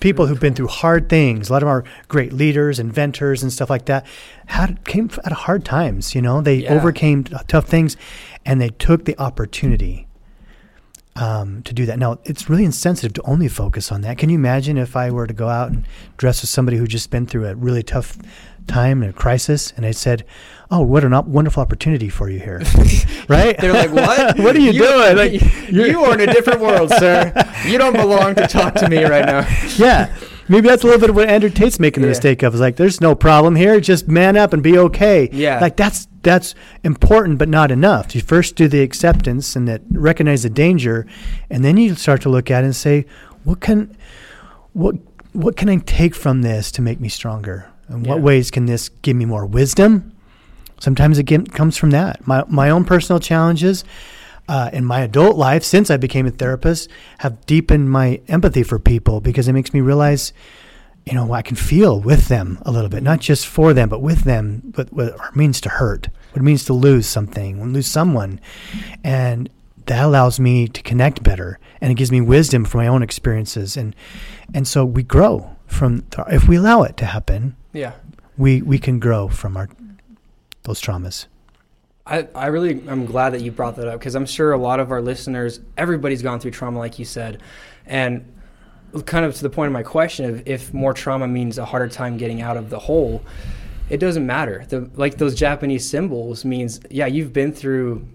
people who've been through hard things. A lot of our great leaders, inventors, and stuff like that had came at hard times. You know, they yeah. overcame tough things, and they took the opportunity. um, to do that. Now, it's really insensitive to only focus on that. Can you imagine if I were to go out and dress with somebody who just been through a really tough time and a crisis, and I said, "Oh, what a wonderful opportunity for you here," *laughs* right? They're like, "What? *laughs* what are you, you doing? Like, you are in a different world, sir. You don't belong to talk to me right now." *laughs* yeah. Maybe that's a little bit of what Andrew Tate's making the yeah. mistake of. Is like, there's no problem here. Just man up and be okay. Yeah. Like that's that's important, but not enough. You first do the acceptance and that recognize the danger, and then you start to look at it and say, what can, what what can I take from this to make me stronger? And yeah. what ways can this give me more wisdom? Sometimes it get, comes from that. My my own personal challenges uh, in my adult life since I became a therapist have deepened my empathy for people because it makes me realize, you know, I can feel with them a little bit, not just for them, but with them, but what it means to hurt, what it means to lose something, lose someone. And that allows me to connect better and it gives me wisdom from my own experiences. And, and so we grow from, th- if we allow it to happen, yeah, we, we can grow from our, those traumas. I, I really I'm glad that you brought that up because I'm sure a lot of our listeners, everybody's gone through trauma, like you said, and kind of to the point of my question of if more trauma means a harder time getting out of the hole, it doesn't matter. The like those Japanese symbols means yeah you've been through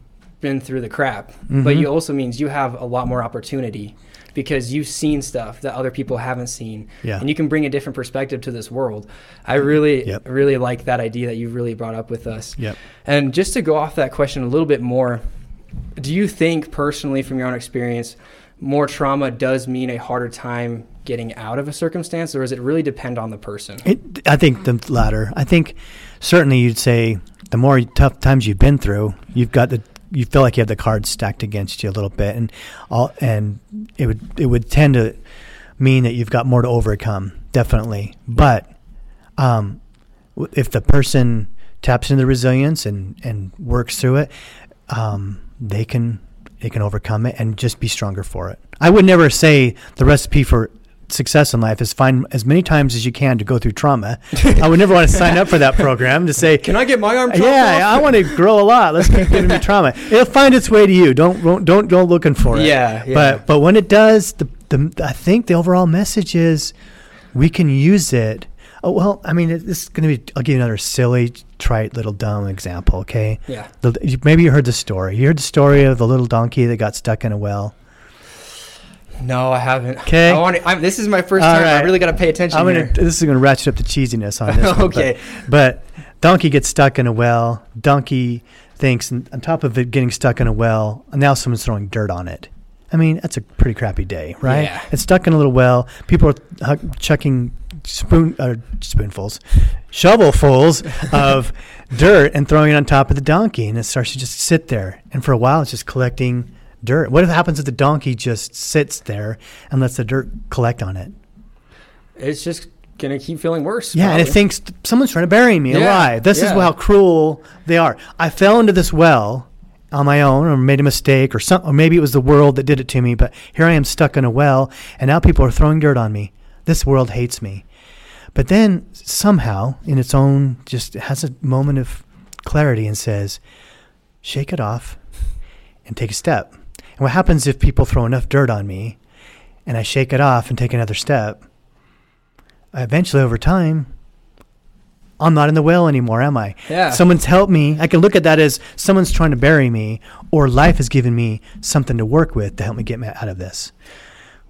been through the crap, mm-hmm. but you also means you have a lot more opportunity because you've seen stuff that other people haven't seen yeah. and you can bring a different perspective to this world i really yep. really like that idea that you really brought up with us yep. and just to go off that question a little bit more do you think personally from your own experience more trauma does mean a harder time getting out of a circumstance or does it really depend on the person it, i think the latter i think certainly you'd say the more tough times you've been through you've got the you feel like you have the cards stacked against you a little bit, and all and it would it would tend to mean that you've got more to overcome, definitely. But um, if the person taps into the resilience and and works through it, um, they can they can overcome it and just be stronger for it. I would never say the recipe for success in life is find as many times as you can to go through trauma. I would never want to sign up for that program to say, "Can I get my arm?" Yeah, off? I want to grow a lot. Let's keep giving me *laughs* trauma. It'll find its way to you. Don't don't don't go looking for it. Yeah, yeah. But but when it does, the, the I think the overall message is we can use it. Oh well, I mean, this is going to be. I'll give you another silly, trite, little dumb example. Okay. Yeah. The, maybe you heard the story. You heard the story of the little donkey that got stuck in a well. No, I haven't. Okay. I want to, this is my first All time. Right. I really got to pay attention. I'm gonna. This is gonna ratchet up the cheesiness on this. okay. *laughs* One, but, but, donkey gets stuck in a well. Donkey thinks, on top of it getting stuck in a well, now someone's throwing dirt on it. I mean, that's a pretty crappy day, right? Yeah. It's stuck in a little well. People are chucking spoon uh, spoonfuls, shovelfuls *laughs* of dirt and throwing it on top of the donkey, and it starts to just sit there. And for a while, it's just collecting dirt. What if happens if the donkey just sits there and lets the dirt collect on it? It's just gonna keep feeling worse. Yeah, probably. and it thinks someone's trying to bury me yeah, alive. This yeah. is how cruel they are. I fell into this well on my own, or made a mistake, or some, or maybe it was the world that did it to me. But here I am stuck in a well, and now people are throwing dirt on me. This world hates me. But then somehow, in its own, just has a moment of clarity and says, "Shake it off, and take a step." And what happens if people throw enough dirt on me and I shake it off and take another step? Eventually, over time, I'm not in the well anymore, am I? Yeah. Someone's helped me. I can look at that as someone's trying to bury me, or life has given me something to work with to help me get out of this.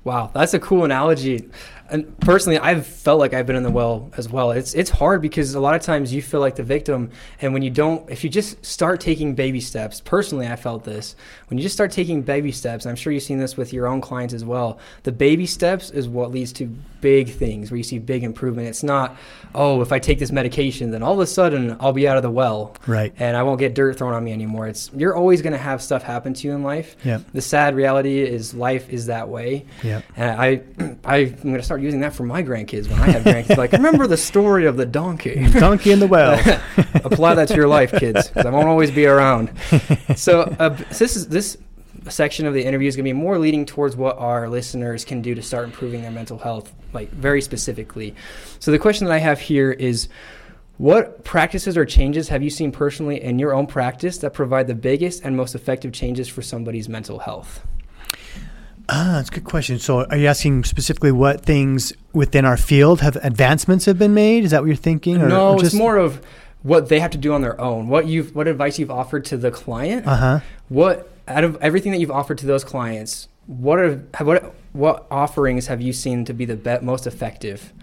Wow, that's a cool analogy and personally, I've felt like I've been in the well as well. It's it's hard because a lot of times you feel like the victim, and when you don't, if you just start taking baby steps. Personally, I felt this when you just start taking baby steps. I'm sure you've seen this with your own clients as well. The baby steps is what leads to big things where you see big improvement. It's not, oh, if I take this medication, then all of a sudden I'll be out of the well, right? And I won't get dirt thrown on me anymore. It's you're always going to have stuff happen to you in life. Yeah. The sad reality is life is that way. Yeah. And I, *clears throat* I I'm going to start using that for my grandkids when I have grandkids. like, remember the story of the donkey? *laughs* donkey in the well. *laughs* Apply that to your life, kids, because I won't always be around. *laughs* So, uh, so this is this section of the interview is going to be more leading towards what our listeners can do to start improving their mental health, like very specifically. So the question that I have here is. What practices or changes have you seen personally in your own practice that provide the biggest and most effective changes for somebody's mental health? Ah, that's a good question. So, are you asking specifically what things within our field have advancements have been made? Is that what you're thinking? Or, no, or just... it's more of what they have to do on their own. What you've, what advice you've offered to the client. Uh huh. What out of everything that you've offered to those clients, what are what what offerings have you seen to be the be- most effective?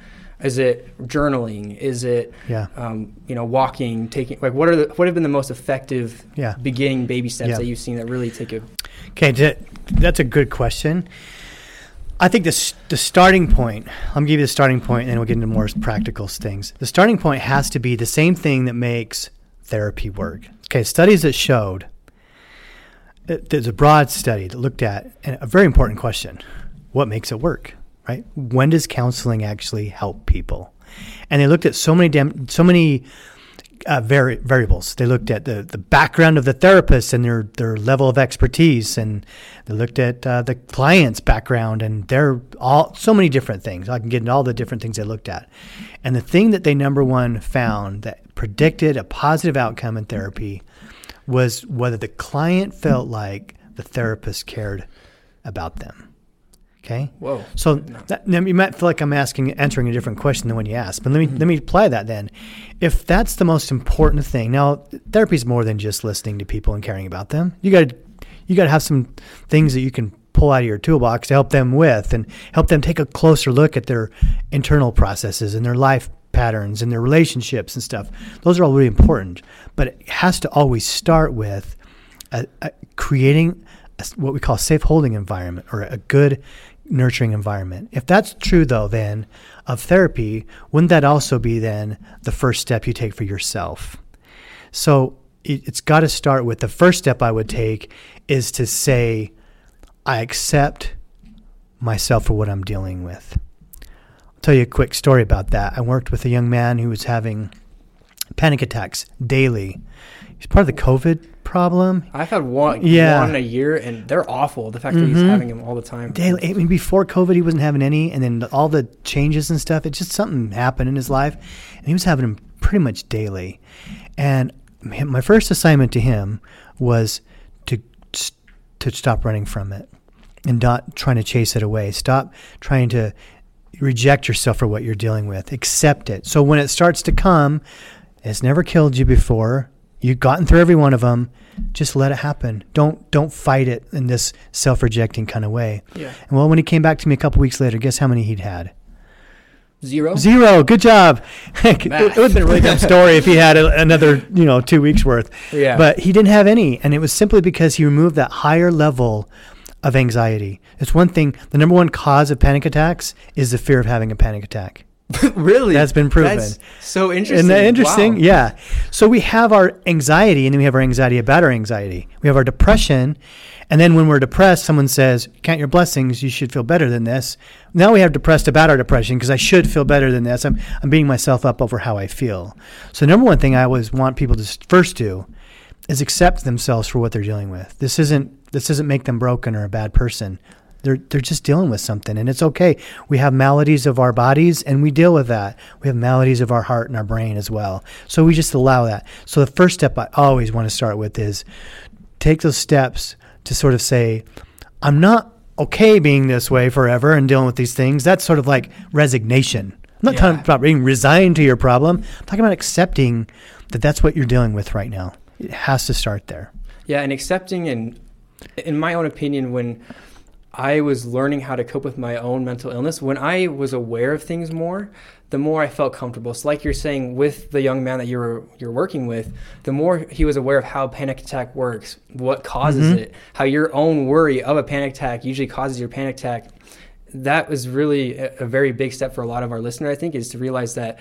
Is it journaling? Is it yeah. um, you know walking, taking like what are the what have been the most effective yeah. beginning baby steps yeah. that you've seen that really take a Okay, that's a good question. I think the, the starting point, I'm give you the starting point and then we'll get into more practical things. The starting point has to be the same thing that makes therapy work. Okay, studies that showed, there's a broad study that looked at a very important question what makes it work, right? When does counseling actually help people? And they looked at so many, so many uh, vari- variables. They looked at the, the background of the therapist and their, their level of expertise, and they looked at uh, the client's background and their all so many different things. I can get into all the different things they looked at, and the thing that they number one found that predicted a positive outcome in therapy was whether the client felt like the therapist cared about them. Okay. Whoa. So that, you might feel like I'm asking, answering a different question than when you asked, but let me mm-hmm. let me apply that then. If that's the most important thing, now therapy is more than just listening to people and caring about them. You got you got to have some things that you can pull out of your toolbox to help them with, and help them take a closer look at their internal processes and their life patterns and their relationships and stuff. Those are all really important, but it has to always start with a, a creating a, what we call a safe holding environment or a good nurturing environment. If that's true, though, then of therapy, wouldn't that also be then the first step you take for yourself? So it, has got to start with the first step I would take is to say, I accept myself for what I'm dealing with. I'll tell you a quick story about that. I worked with a young man who was having panic attacks daily. He's part of the COVID problem. I've had one, yeah. one a year, and they're awful. The fact mm-hmm. that he's mm-hmm. having them all the time. Daily, I mean, before COVID, he wasn't having any, and then all the changes and stuff. It just something happened in his life, and he was having them pretty much daily. And my first assignment to him was to to stop running from it and not trying to chase it away. Stop trying to reject yourself for what you're dealing with. Accept it. So when it starts to come, it's never killed you before. You've gotten through every one of them. Just let it happen. Don't don't fight it in this self-rejecting kind of way. Yeah. And well, when he came back to me a couple weeks later, guess how many he'd had? Zero. Zero. Good job. *laughs* it would have been a really dumb story if he had a, another, you know, two weeks worth. Yeah. But he didn't have any, and it was simply because he removed that higher level of anxiety. It's one thing. The number one cause of panic attacks is the fear of having a panic attack. *laughs* really? That's been proven. That's so interesting. Isn't that interesting? Wow. Yeah. So we have our anxiety, and then we have our anxiety about our anxiety. We have our depression, and then when we're depressed, someone says, "Count your blessings. You should feel better than this." Now we have depressed about our depression because I should feel better than this. I'm I'm beating myself up over how I feel. So number one thing I always want people to first do is accept themselves for what they're dealing with. This isn't this doesn't make them broken or a bad person. They're they're just dealing with something, and it's okay. We have maladies of our bodies, and we deal with that. We have maladies of our heart and our brain as well. So we just allow that. So the first step I always want to start with is take those steps to sort of say, I'm not okay being this way forever and dealing with these things. That's sort of like resignation. I'm not yeah. talking about being resigned to your problem. I'm talking about accepting that that's what you're dealing with right now. It has to start there. Yeah, and accepting and in my own opinion when I was learning how to cope with my own mental illness. When I was aware of things more, the more I felt comfortable. So, like you're saying, with the young man that you're you're working with, the more he was aware of how panic attack works, what causes mm-hmm. it, how your own worry of a panic attack usually causes your panic attack. That was really a, a very big step for a lot of our listeners. I think is to realize that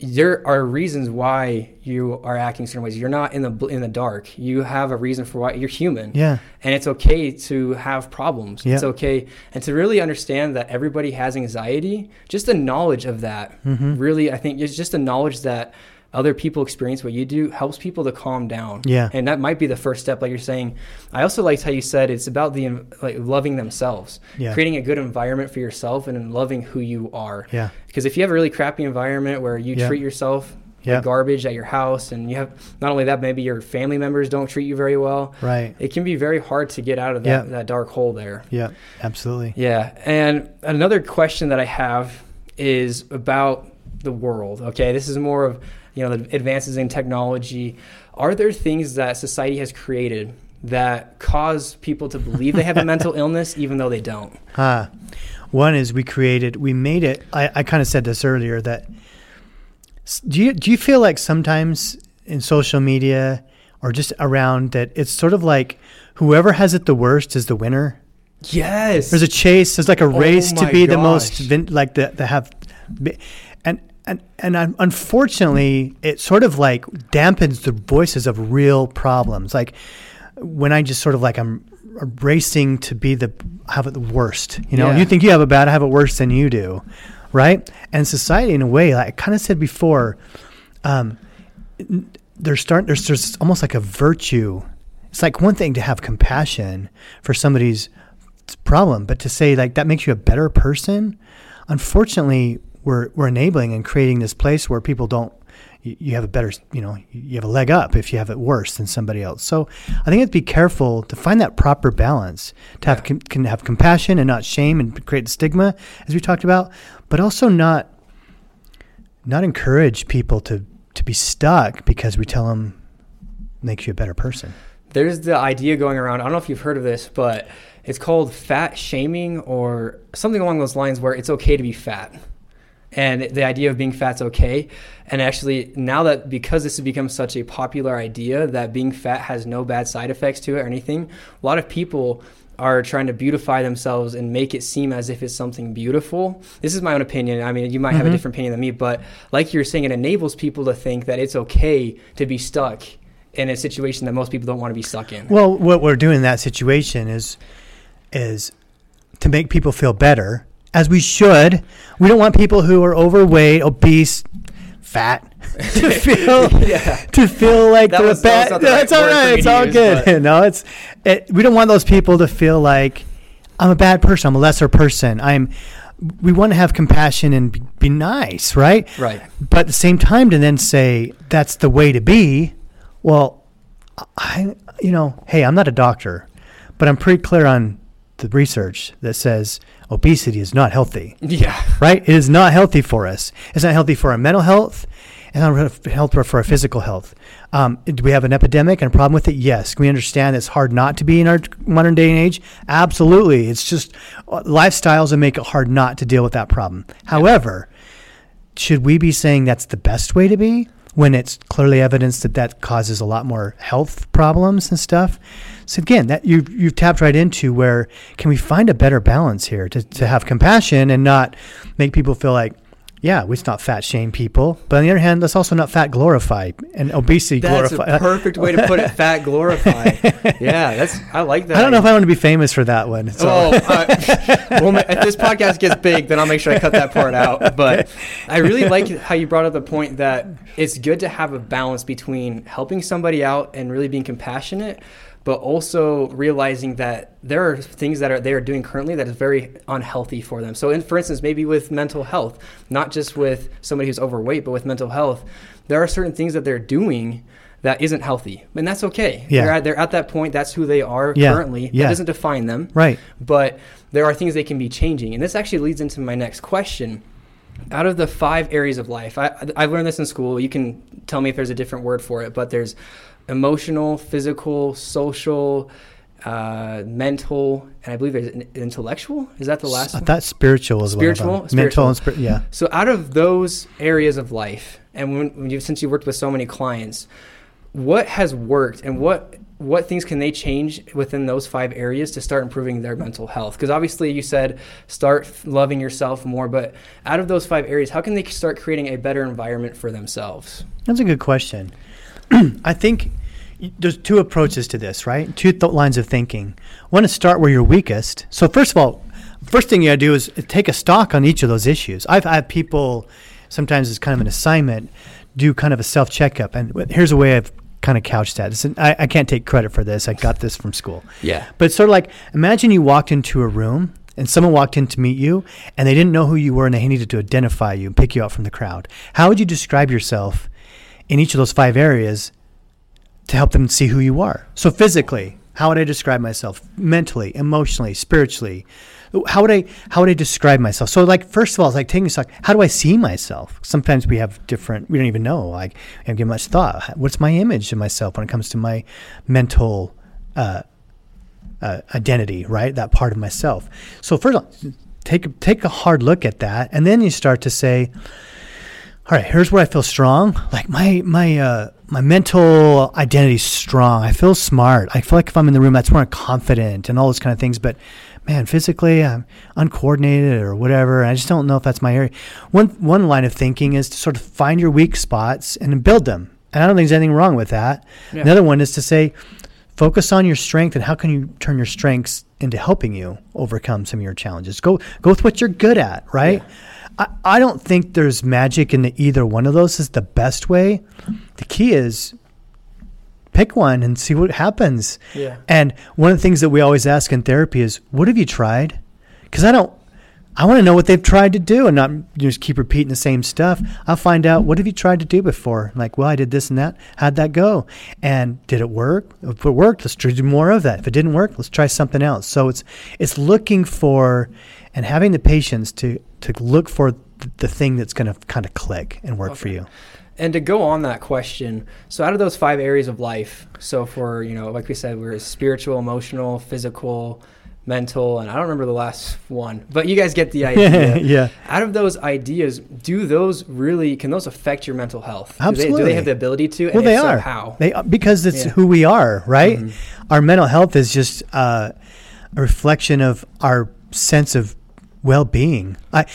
there are reasons why you are acting certain ways. You're not in the in the dark. You have a reason for why you're human. Yeah. And it's okay to have problems. Yeah. It's okay and to really understand that everybody has anxiety. Just the knowledge of that. Mm-hmm. Really, I think it's just the knowledge that other people experience what you do helps people to calm down. Yeah. And that might be the first step, like you're saying. I also liked how you said it's about the like loving themselves, yeah. creating a good environment for yourself and loving who you are. Yeah. Because if you have a really crappy environment where you yeah. treat yourself Yeah. garbage at your house, and you have not only that, maybe your family members don't treat you very well. Right. It can be very hard to get out of that, Yeah. that dark hole there. Yeah. Absolutely. Yeah. And another question that I have is about the world. Okay. This is more of, you know, the advances in technology. Are there things that society has created that cause people to believe they have a *laughs* mental illness even though they don't? Uh, one is we created, we made it. I, I kind of said this earlier that do you, do you feel like sometimes in social media or just around that it's sort of like whoever has it the worst is the winner? Yes. There's a chase. There's like a race to Oh my be the most, vin- like the, the have, be- and and and unfortunately, it sort of like dampens the voices of real problems. Like when I just sort of like I'm racing to be the have it the worst. You know, Yeah. you think you have it bad, I have it worse than you do, right? And society, in a way, like I kind of said before, um, there's start there's there's almost like a virtue. It's like one thing to have compassion for somebody's problem, but to say like that makes you a better person, unfortunately, we're we're enabling and creating this place where people don't. You, you have a better, you know, you have a leg up if you have it worse than somebody else. So I think to be careful to find that proper balance to have Yeah. can have compassion and not shame and create stigma, as we talked about, but also not not encourage people to to be stuck because we tell them makes you a better person. There's the idea going around. I don't know if you've heard of this, but it's called fat shaming or something along those lines where it's okay to be fat. And the idea of being fat's okay. And actually, now that because this has become such a popular idea that being fat has no bad side effects to it or anything, a lot of people are trying to beautify themselves and make it seem as if it's something beautiful. This is my own opinion. I mean, you might have a Mhm. different opinion than me, but like you're saying, it enables people to think that it's okay to be stuck in a situation that most people don't want to be stuck in. Well, what we're doing in that situation is is to make people feel better, as we should. We don't want people who are overweight, obese, fat *laughs* to *laughs* feel yeah. to feel like That they're was- bad. not the That's right all right. It's all use, good. *laughs* no, it's it, we don't want those people to feel like I'm a bad person. I'm a lesser person. I'm. We want to have compassion and be, be nice, right? Right. But at the same time, to then say that's the way to be, well, I, you know, hey, I'm not a doctor, but I'm pretty clear on the research that says obesity is not healthy, Yeah. right? It is not healthy for us. It's not healthy for our mental health. It's not healthy for our physical health. Um, do we have an epidemic and a problem with it? Yes. Can we understand it's hard not to be in our modern day and age? Absolutely. It's just uh, lifestyles that make it hard not to deal with that problem. However, should we be saying that's the best way to be when it's clearly evidence that that causes a lot more health problems and stuff? So again, that you you've tapped right into where can we find a better balance here to, to have compassion and not make people feel like, yeah, let's not fat shame people, but on the other hand, let's also not fat glorify and obesity That's glorify. That's *laughs* a perfect way to put it. Fat glorify. yeah, that's I like that. I don't know if I want to be famous for that one. So. Oh, uh, *laughs* well, if this podcast gets big, then I'll make sure I cut that part out. But I really like how you brought up the point that it's good to have a balance between helping somebody out and really being compassionate, but also realizing that there are things that are they are doing currently that is very unhealthy for them. So, in, for instance, maybe with mental health, not just with somebody who's overweight, but with mental health, there are certain things that they're doing that isn't healthy, and that's okay. Yeah. They're at, they're at that point. That's who they are Yeah. currently. Yeah. That doesn't define them right. but there are things they can be changing. And this actually leads into my next question. Out of the five areas of life, I, I've learned this in school. You can tell me if there's a different word for it, but there's emotional, physical, social, uh, mental, and I believe in- intellectual. Is that the last I one? thought spiritual as Spiritual? well. Spiritual. Mental and spiritual. Yeah. So, out of those areas of life, and when, when you, since you worked with so many clients, what has worked, and what what things can they change within those five areas to start improving their mental health? Because obviously, you said start loving yourself more, but out of those five areas, how can they start creating a better environment for themselves? That's a good question. *clears throat* I think there's two approaches to this, right? Two th- lines of thinking. One is start where you're weakest. So first of all, first thing you got to do is take a stock on each of those issues. I've had people sometimes it's kind of an assignment do kind of a self checkup, and here's a way I've kind of couched that. It's an, I, I can't take credit for this. I got this from school. Yeah. But it's sort of like imagine you walked into a room and someone walked in to meet you and they didn't know who you were and they needed to identify you and pick you out from the crowd. How would you describe yourself in each of those five areas to help them see who you are. So physically, how would I describe myself? Mentally, emotionally, spiritually, how would I how would I describe myself? So like first of all, it's like taking a stock. How do I see myself? Sometimes we have different. We don't even know. Like I haven't give much thought. What's my image of myself when it comes to my mental uh, uh, identity? Right, that part of myself. So first, of all, take take a hard look at that, and then you start to say, all right, here's where I feel strong. Like my my uh, my mental identity is strong. I feel smart. I feel like if I'm in the room, that's more confident and all those kind of things. But man, physically I'm uncoordinated or whatever. I just don't know if that's my area. One one line of thinking is to sort of find your weak spots and build them. And I don't think there's anything wrong with that. Yeah. Another one is to say, focus on your strength and how can you turn your strengths into helping you overcome some of your challenges. Go go with what you're good at, right? Yeah. I, I don't think there's magic in the either one of those is the best way. The key is pick one and see what happens. Yeah. And one of the things that we always ask in therapy is, what have you tried? Because I don't, I want to know what they've tried to do and not just keep repeating the same stuff. I'll find out what have you tried to do before? Like, well, I did this and that. How'd that go? And did it work? If it worked, let's do more of that. If it didn't work, let's try something else. So it's it's looking for and having the patience to to look for the thing that's going to kind of click and work okay. for you. And to go on that question, so out of those five areas of life, so for, you know, like we said, we're spiritual, emotional, physical, mental, and I don't remember the last one, but you guys get the *laughs* idea. yeah. Out of those ideas, do those really, can those affect your mental health? Absolutely. Do they, do they have the ability to? Well, they so, are. how? They, because it's yeah. who we are, right? Mm-hmm. Our mental health is just uh, a reflection of our sense of well-being. I,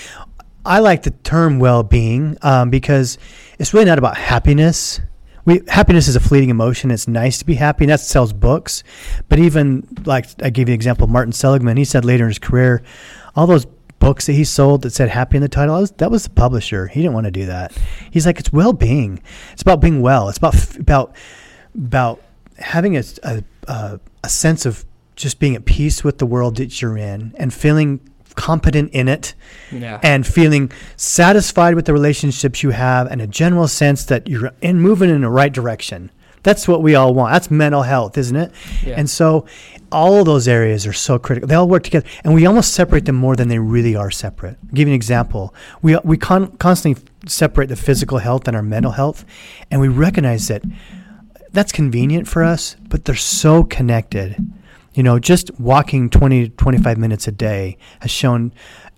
I like the term well-being um, because it's really not about happiness. We, happiness is a fleeting emotion. It's nice to be happy, and that sells books. But even like I gave you an example, Martin Seligman. He said later in his career, all those books that he sold that said happy in the title was, that was the publisher. He didn't want to do that. He's like, it's well-being. It's about being well. It's about about about having a, a, a sense of just being at peace with the world that you're in and feeling competent in it yeah. and feeling satisfied with the relationships you have and a general sense that you're in moving in the right direction. That's what we all want. That's mental health, isn't it? Yeah. And so all of those areas are so critical. They all work together and we almost separate them more than they really are separate. I'll give you an example. We we con- constantly separate the physical health and our mental health and we recognize that that's convenient for us, but they're so connected. You know, just walking 20 to 25 minutes a day has shown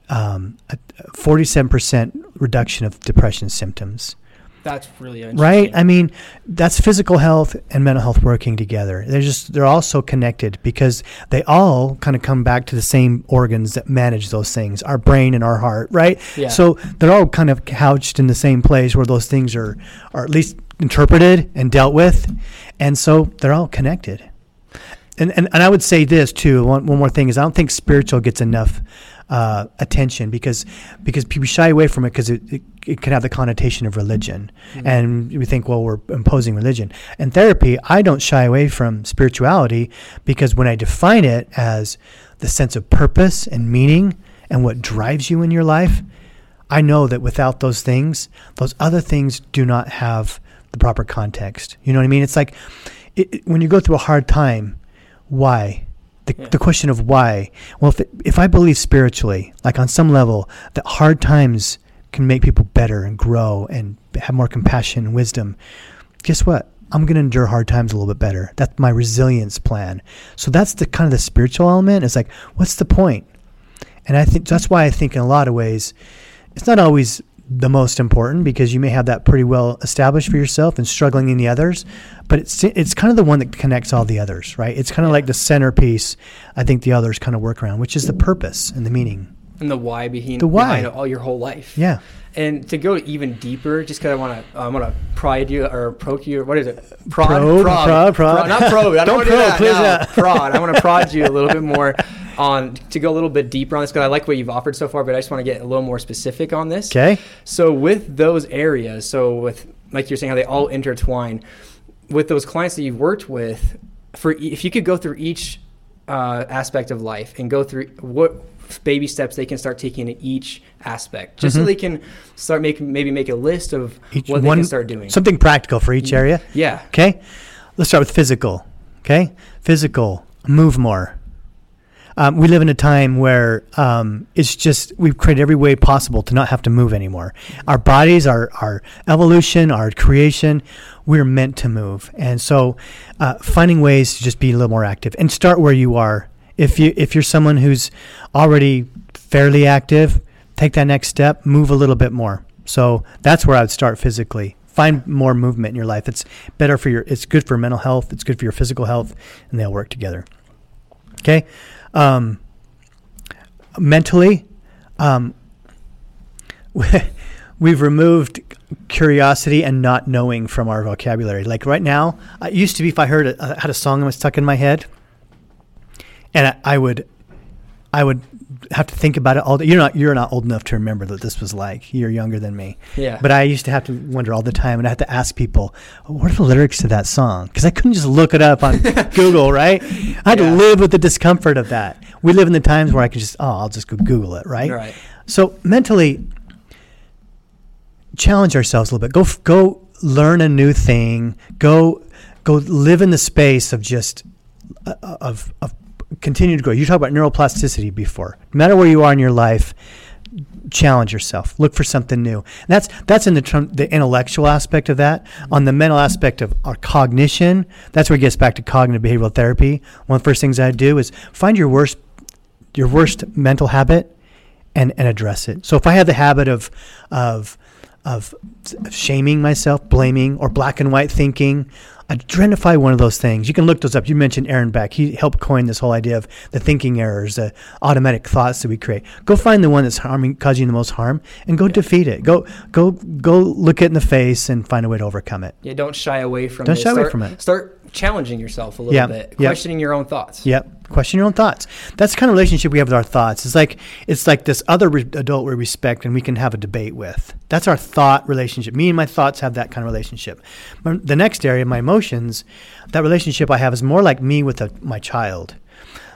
um, a 47% reduction of depression symptoms. That's really interesting. right. I mean, that's physical health and mental health working together. They're just they're all so connected because they all kind of come back to the same organs that manage those things, our brain and our heart, right? Yeah. So they're all kind of couched in the same place where those things are are at least interpreted and dealt with, and so they're all connected and, and, and I would say this too. One, one more thing is I don't think spiritual gets enough uh, attention because because people shy away from it because it, it, it, can have the connotation of religion, mm-hmm. and we think well we're imposing religion. In therapy, I don't shy away from spirituality because when I define it as the sense of purpose and meaning and what drives you in your life, I know that without those things, those other things do not have the proper context. You know what I mean? It's like it, when you go through a hard time why? The, yeah. the question of why. Well, if, it, if I believe spiritually, like on some level, that hard times can make people better and grow and have more compassion and wisdom, guess what? I'm going to endure hard times a little bit better. That's my resilience plan. So that's the kind of the spiritual element. It's like, what's the point? And I think that's why I think in a lot of ways, it's not always the most important because you may have that pretty well established for yourself and struggling in the others but it's it's kind of the one that connects all the others right it's kind of yeah. like the centerpiece i think the others kind of work around which is the purpose and the meaning and the why behind the why behind all your whole life yeah and to go even deeper, just because I want to, I want to prod you or poke you. What is it? Prod, probe, prod, prod, prod. not probe. I don't, don't probe, do. Please no, prod. I want to *laughs* prod you a little bit more on to go a little bit deeper on this because I like what you've offered so far, but I just want to get a little more specific on this. Okay. So with those areas, so with like you're saying how they all intertwine, with those clients that you've worked with, for if you could go through each uh, aspect of life and go through what baby steps they can start taking in each aspect, just so they can start making maybe make a list of Mm-hmm. Each what they one- can start doing. Something practical for each area. yeah, Okay, let's start with physical. Okay, physical, move more. Um, we live in a time where um, it's just we've created every way possible to not have to move anymore. Our bodies, our our evolution, our creation, we're meant to move, and so uh, finding ways to just be a little more active and start where you are. If you if you're someone who's already fairly active, take that next step, move a little bit more. So that's where I would start physically. Find more movement in your life. It's better for your. It's good for mental health. It's good for your physical health, and they'll work together. Okay. Um, mentally, um, *laughs* we've removed curiosity and not knowing from our vocabulary. Like right now, it used to be if I heard a, had a song that was stuck in my head, and I, I would, I would have to think about it all day. You're not you're not old enough to remember that this was like. You're younger than me. yeah. But I used to have to wonder all the time, and I had to ask people, "What are the lyrics to that song?" Because I couldn't just look it up on *laughs* Google, right? I had Yeah. to live with the discomfort of that. We live in the times where I can just, oh, I'll just go Google it, right? right. So mentally, challenge ourselves a little bit. Go f- go learn a new thing. Go go live in the space of just uh, of of continue to grow. You talked about neuroplasticity before. No matter where you are in your life, challenge yourself. Look for something new. And that's that's in the term, the intellectual aspect of that. On the mental aspect of our cognition, that's where it gets back to cognitive behavioral therapy. One of the first things I do is find your worst your worst mental habit and, and address it. So if I have the habit of of of shaming myself, blaming, or black and white thinking, identify one of those things. You can look those up. You mentioned Aaron Beck. He helped coin this whole idea of the thinking errors, the automatic thoughts that we create. Go find the one that's harming, causing the most harm, and go defeat it. Go go go look it in the face and find a way to overcome it. Yeah, don't shy away from Don't it. shy away Start- from it. Start challenging yourself a little Yeah, bit, yeah. questioning your own thoughts. Yep. Question your own thoughts. That's the kind of relationship we have with our thoughts. It's like it's like this other re- adult we respect and we can have a debate with. That's our thought relationship. Me and my thoughts have that kind of relationship. My- The next area, my emotions, that relationship I have is more like me with a, my child.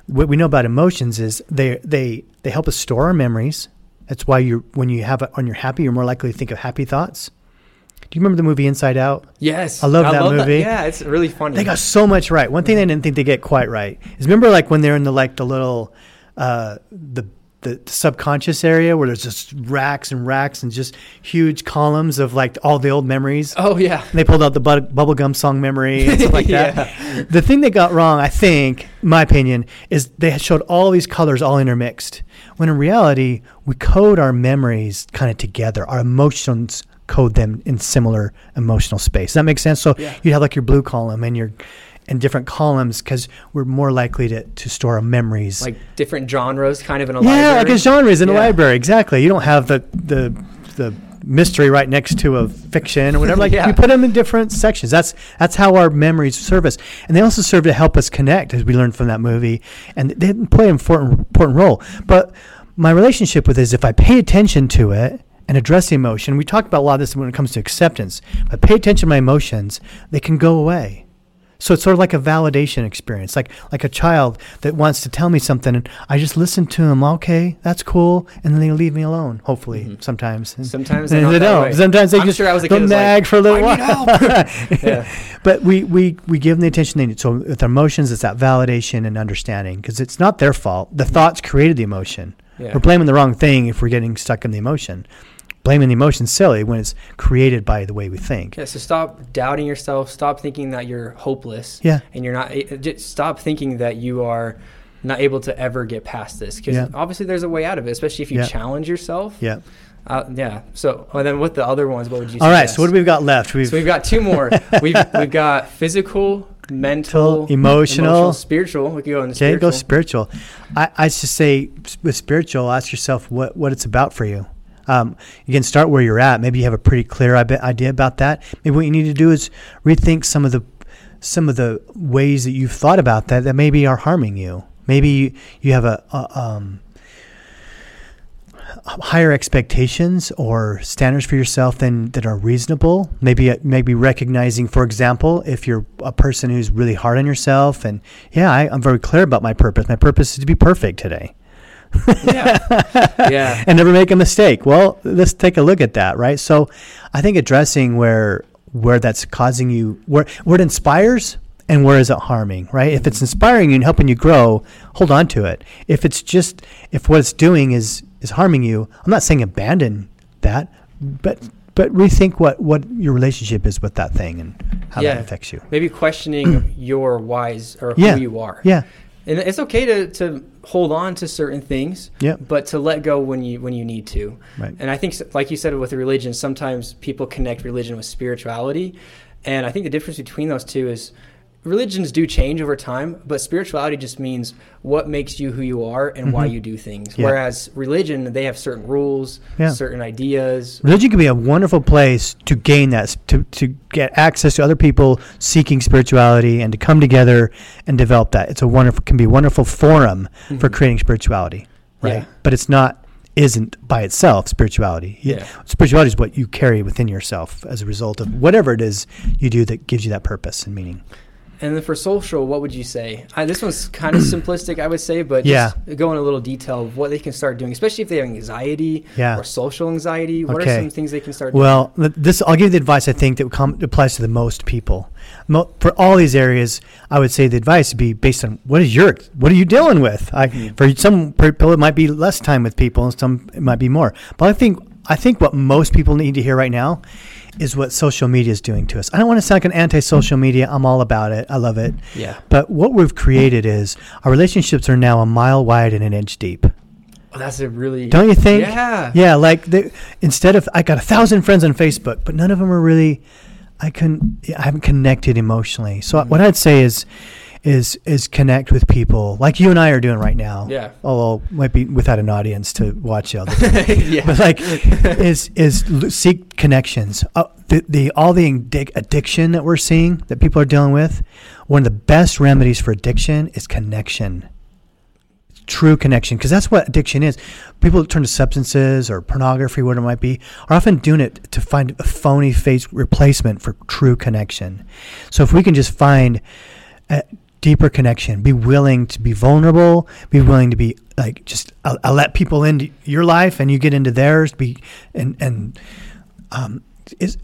What we know about emotions is they they they help us store our memories. That's why you when you have it when you're happy, you're more likely to think of happy thoughts. Do you remember the movie Inside Out? Yes, I love that movie. Yeah, it's really funny. They got so much right. One thing they didn't think they get quite right is remember like when they're in the like the little uh, the the subconscious area where there's just racks and racks and just huge columns of like all the old memories. oh yeah, And they pulled out the bu- bubblegum song memory and stuff like *laughs* that. The thing they got wrong, I think, my opinion, is they showed all these colors all intermixed. When in reality, we code our memories kind of together. Our emotions code them in similar emotional space. Does that make sense? So Yeah. you have like your blue column and your and different columns because we're more likely to, to store our memories. like different genres, kind of in a yeah, library. like a genres in a library. Exactly. You don't have the the the mystery right next to a fiction or whatever. *laughs* Like Yeah. we put them in different sections. That's that's how our memories serve us, and they also serve to help us connect, as we learned from that movie. And they play an important important role. But my relationship with it is if I pay attention to it and address the emotion. We talked about a lot of this when it comes to acceptance. I pay attention to my emotions, they can go away. So it's sort of like a validation experience, like like a child that wants to tell me something, and I just listen to them. Okay, that's cool, and then they leave me alone. Hopefully, sometimes. Mm-hmm. Sometimes And they're not they don't. way. Sometimes they I'm just sure I was a kid who's like, nag for a little "I while. need help." *laughs* Yeah. But we, we, we give them the attention they need. So with emotions, it's that validation and understanding because it's not their fault. The thoughts created the emotion. Yeah. We're blaming the wrong thing if we're getting stuck in the emotion. Blaming the emotion silly when it's created by the way we think. Yeah, so stop doubting yourself. Stop thinking that you're hopeless. Yeah. And you're not. eh, Just stop thinking that you are not able to ever get past this. Because Yeah. obviously there's a way out of it, especially if you Yeah. challenge yourself. Yeah. Uh, yeah. So, and then with the other ones, what would you? Say? All right. So what do we've got left? We've So we've got two more. *laughs* we've we've got physical, mental, Emotional. spiritual. We could go into spiritual. Go spiritual. I I just say with spiritual, ask yourself what what it's about for you. Um, you can start where you're at. Maybe you have a pretty clear idea about that. Maybe what you need to do is rethink some of the some of the ways that you've thought about that that maybe are harming you. Maybe you, you have a, a um, higher expectations or standards for yourself than that are reasonable. Maybe maybe recognizing, for example, if you're a person who's really hard on yourself, and yeah, I, I'm very clear about my purpose. My purpose is to be perfect today. Yeah. *laughs* yeah. and never make a mistake. Well, let's take a look at that, right? So, I think addressing where where that's causing you where where it inspires and where is it harming, right? If it's mm-hmm. inspiring you and helping you grow, hold on to it. If it's just if what it's doing is is harming you, I'm not saying abandon that, but but rethink what what your relationship is with that thing and how Yeah. that affects you. Maybe questioning *clears throat* your whys or who Yeah. you are. Yeah. And it's okay to, to hold on to certain things, Yeah. but to let go when you when you need to. Right. And I think, like you said, with religion, sometimes people connect religion with spirituality, and I think the difference between those two is religions do change over time, but spirituality just means what makes you who you are and why Mhm. you do things. Yeah. Whereas religion, they have certain rules, Yeah. certain ideas. Religion can be a wonderful place to gain that, to, to get access to other people seeking spirituality and to come together and develop that. It's a wonderful, can be a wonderful forum for Mhm. creating spirituality, right? Yeah. But it's not, isn't by itself spirituality. Yeah. Spirituality is what you carry within yourself as a result of whatever it is you do that gives you that purpose and meaning. And then for social, what would you say? I, this one's kind of *clears throat* simplistic, I would say, but Yeah. just go in a little detail of what they can start doing, especially if they have anxiety Yeah. or social anxiety. What Okay. are some things they can start Well, th- this I'll give you the advice I think that com- applies to the most people. Mo- for all these areas, I would say the advice would be based on what is your what are you dealing with. I, Mhm. For some people, it might be less time with people, and some it might be more. But I think I think what most people need to hear right now is what social media is doing to us. I don't want to sound like an anti-social media. I'm all about it. I love it. Yeah. But what we've created is our relationships are now a mile wide and an inch deep. Oh, that's a really. Don't you think? Yeah. Yeah, like the, instead of I got a thousand friends on Facebook, but none of them are really I can I haven't connected emotionally. So Mhm. what I'd say is is is connect with people like you and I are doing right now. Yeah. Although might be without an audience to watch all the *laughs* yeah. but like is is seek connections. Uh, the, the all the addic- addiction that we're seeing that people are dealing with, one of the best remedies for addiction is connection. True connection, because that's what addiction is. People turn to substances or pornography, whatever it might be, are often doing it to find a phony face replacement for true connection. So if we can just find a deeper connection, be willing to be vulnerable, be willing to be like just I'll, I'll let people into your life and you get into theirs. Be and and um, is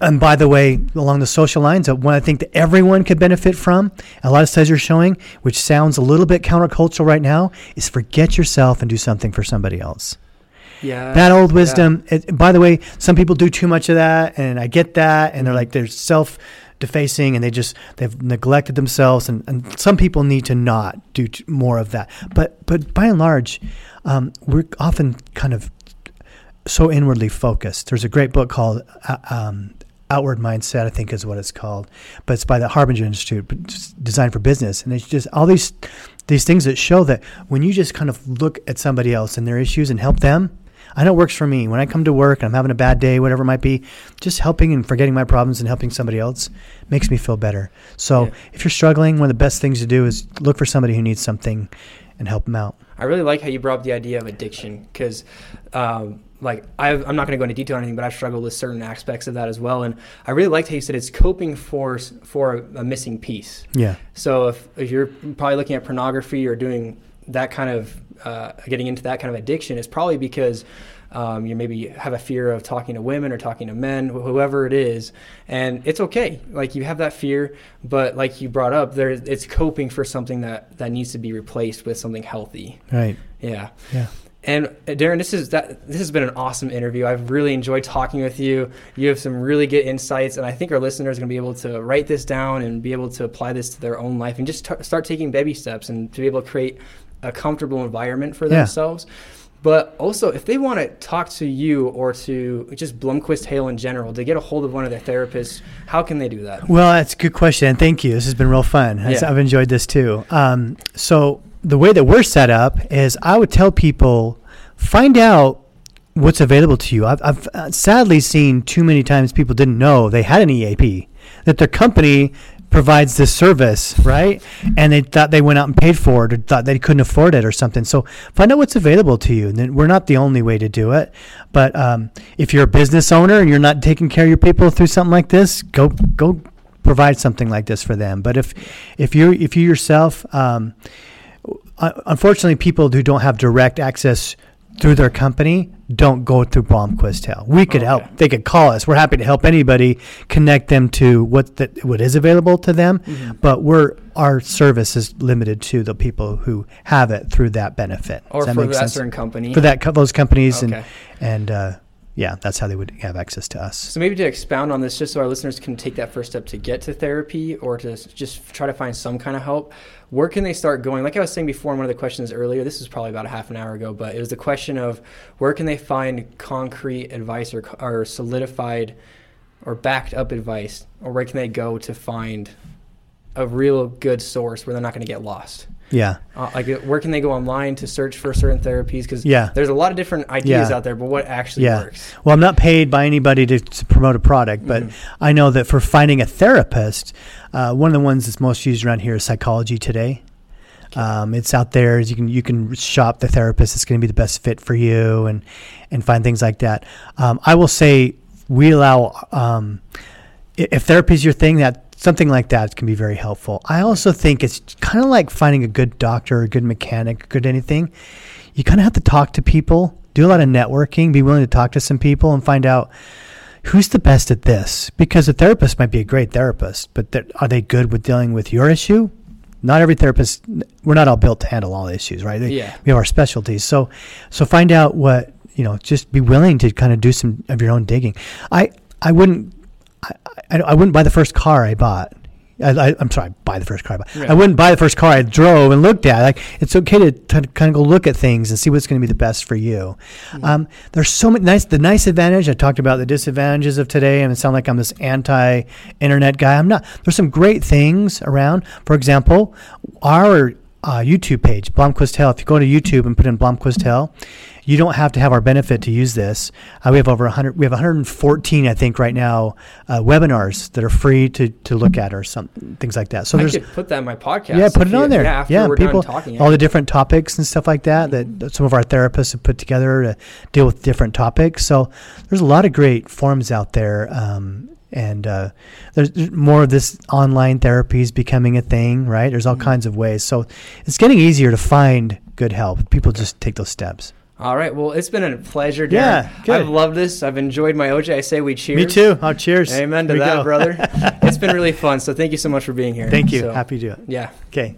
and by the way, along the social lines, uh, one I think that everyone could benefit from, a lot of studies are showing, which sounds a little bit countercultural right now, is forget yourself and do something for somebody else. yeah. That old wisdom. It, by the way, some people do too much of that, and I get that, and they're like they're self defacing, and they just they've neglected themselves, and, and some people need to not do more of that. But but by and large, um, we're often kind of so inwardly focused. There's a great book called uh, um, Outward Mindset, I think is what it's called, but it's by the Arbinger Institute, designed for business, and it's just all these these things that show that when you just kind of look at somebody else and their issues and help them. I know it works for me. When I come to work and I'm having a bad day, whatever it might be, just helping and forgetting my problems and helping somebody else makes me feel better. So Yeah. if you're struggling, one of the best things to do is look for somebody who needs something and help them out. I really like how you brought up the idea of addiction because, um, like, I've, I'm not going to go into detail on anything, but I've struggled with certain aspects of that as well. And I really liked how you said it's coping for for a, a missing piece. Yeah. So if, if you're probably looking at pornography or doing that kind of uh, getting into that kind of addiction, is probably because um, you maybe have a fear of talking to women or talking to men, whoever it is, and it's okay. Like you have that fear, but like you brought up, there it's coping for something that that needs to be replaced with something healthy. Right. Yeah. Yeah. And uh, Darren, this is that. This has been an awesome interview. I've really enjoyed talking with you. You have some really good insights, and I think our listeners are going to be able to write this down and be able to apply this to their own life and just t- start taking baby steps and to be able to create a comfortable environment for Yeah. themselves. But also, if they want to talk to you or to just Blomquist Hale in general to get a hold of one of their therapists, how can they do that? Well, that's a good question. and Thank you. This has been real fun. Yeah. I've enjoyed this too. Um, so the way that we're set up is I would tell people find out what's available to you. I've, I've uh, sadly seen too many times people didn't know they had an EAP, that their company provides this service, right? And they thought they went out and paid for it, or thought they couldn't afford it, or something. So find out what's available to you. And we're not the only way to do it, but um, if you're a business owner and you're not taking care of your people through something like this, go go provide something like this for them. But if if you if you yourself um, unfortunately, people who don't have direct access through their company don't go through Blomquist Hale. We could okay. help. They could call us. We're happy to help anybody connect them to what that what is available to them. Mm-hmm. But we're our service is limited to the people who have it through that benefit. Or that for that sense? certain company. For that those companies okay. and and uh, yeah, that's how they would have access to us. So maybe to expound on this, just so our listeners can take that first step to get to therapy or to just try to find some kind of help, where can they start going? Like I was saying before in one of the questions earlier, this was probably about a half an hour ago, but it was the question of where can they find concrete advice or, or solidified or backed up advice, or where can they go to find a real good source where they're not going to get lost? Yeah. Uh, like, uh, where can they go online to search for certain therapies? Because yeah. there's a lot of different ideas yeah. out there, but what actually yeah. works? Well, I'm not paid by anybody to, to promote a product, but mm-hmm. I know that for finding a therapist, uh, one of the ones that's most used around here is Psychology Today. Um, it's out there. You can you can shop the therapist that's going to be the best fit for you, and and find things like that. Um, I will say we allow um, if therapy is your thing, that something like that can be very helpful. I also think it's kind of like finding a good doctor, a good mechanic, good anything. You kind of have to talk to people, do a lot of networking, be willing to talk to some people and find out who's the best at this. Because a therapist might be a great therapist, but are they good with dealing with your issue? Not every therapist. We're not all built to handle all issues, right? Yeah. We have our specialties. So, so find out what you know. Just be willing to kind of do some of your own digging. I I wouldn't I, I, wouldn't buy the first car I bought. I, am sorry, buy the first car. I, yeah. I wouldn't buy the first car I drove and looked at. Like it's okay to, to kind of go look at things and see what's going to be the best for you. Mm-hmm. Um, there's so many nice. The nice advantage I talked about the disadvantages of today, and it sounds like I'm this anti-internet guy. I'm not. There's some great things around. For example, our uh, YouTube page, Blomquist Hale. If you go to YouTube and put in Blomquist Hale, you don't have to have our benefit to use this. Uh, we have over 100, we have 114, I think, right now, uh, webinars that are free to, to look at or some things like that. So I there's put that in my podcast. Yeah, put it on there. Yeah, yeah people, talking, all the different topics and stuff like that, mm-hmm. that some of our therapists have put together to deal with different topics. So there's a lot of great forums out there. Um, and uh, there's more of this online therapy is becoming a thing, right? There's all mm-hmm. kinds of ways. So it's getting easier to find good help. People just take those steps. All right. Well, it's been a pleasure, Darren. Yeah, good. I've loved this. I've enjoyed my OJ. I say we cheers. Me too. Oh, cheers. Amen to that, brother. *laughs* it's been really fun. So thank you so much for being here. Thank you. So, Happy to do it. Yeah. Okay.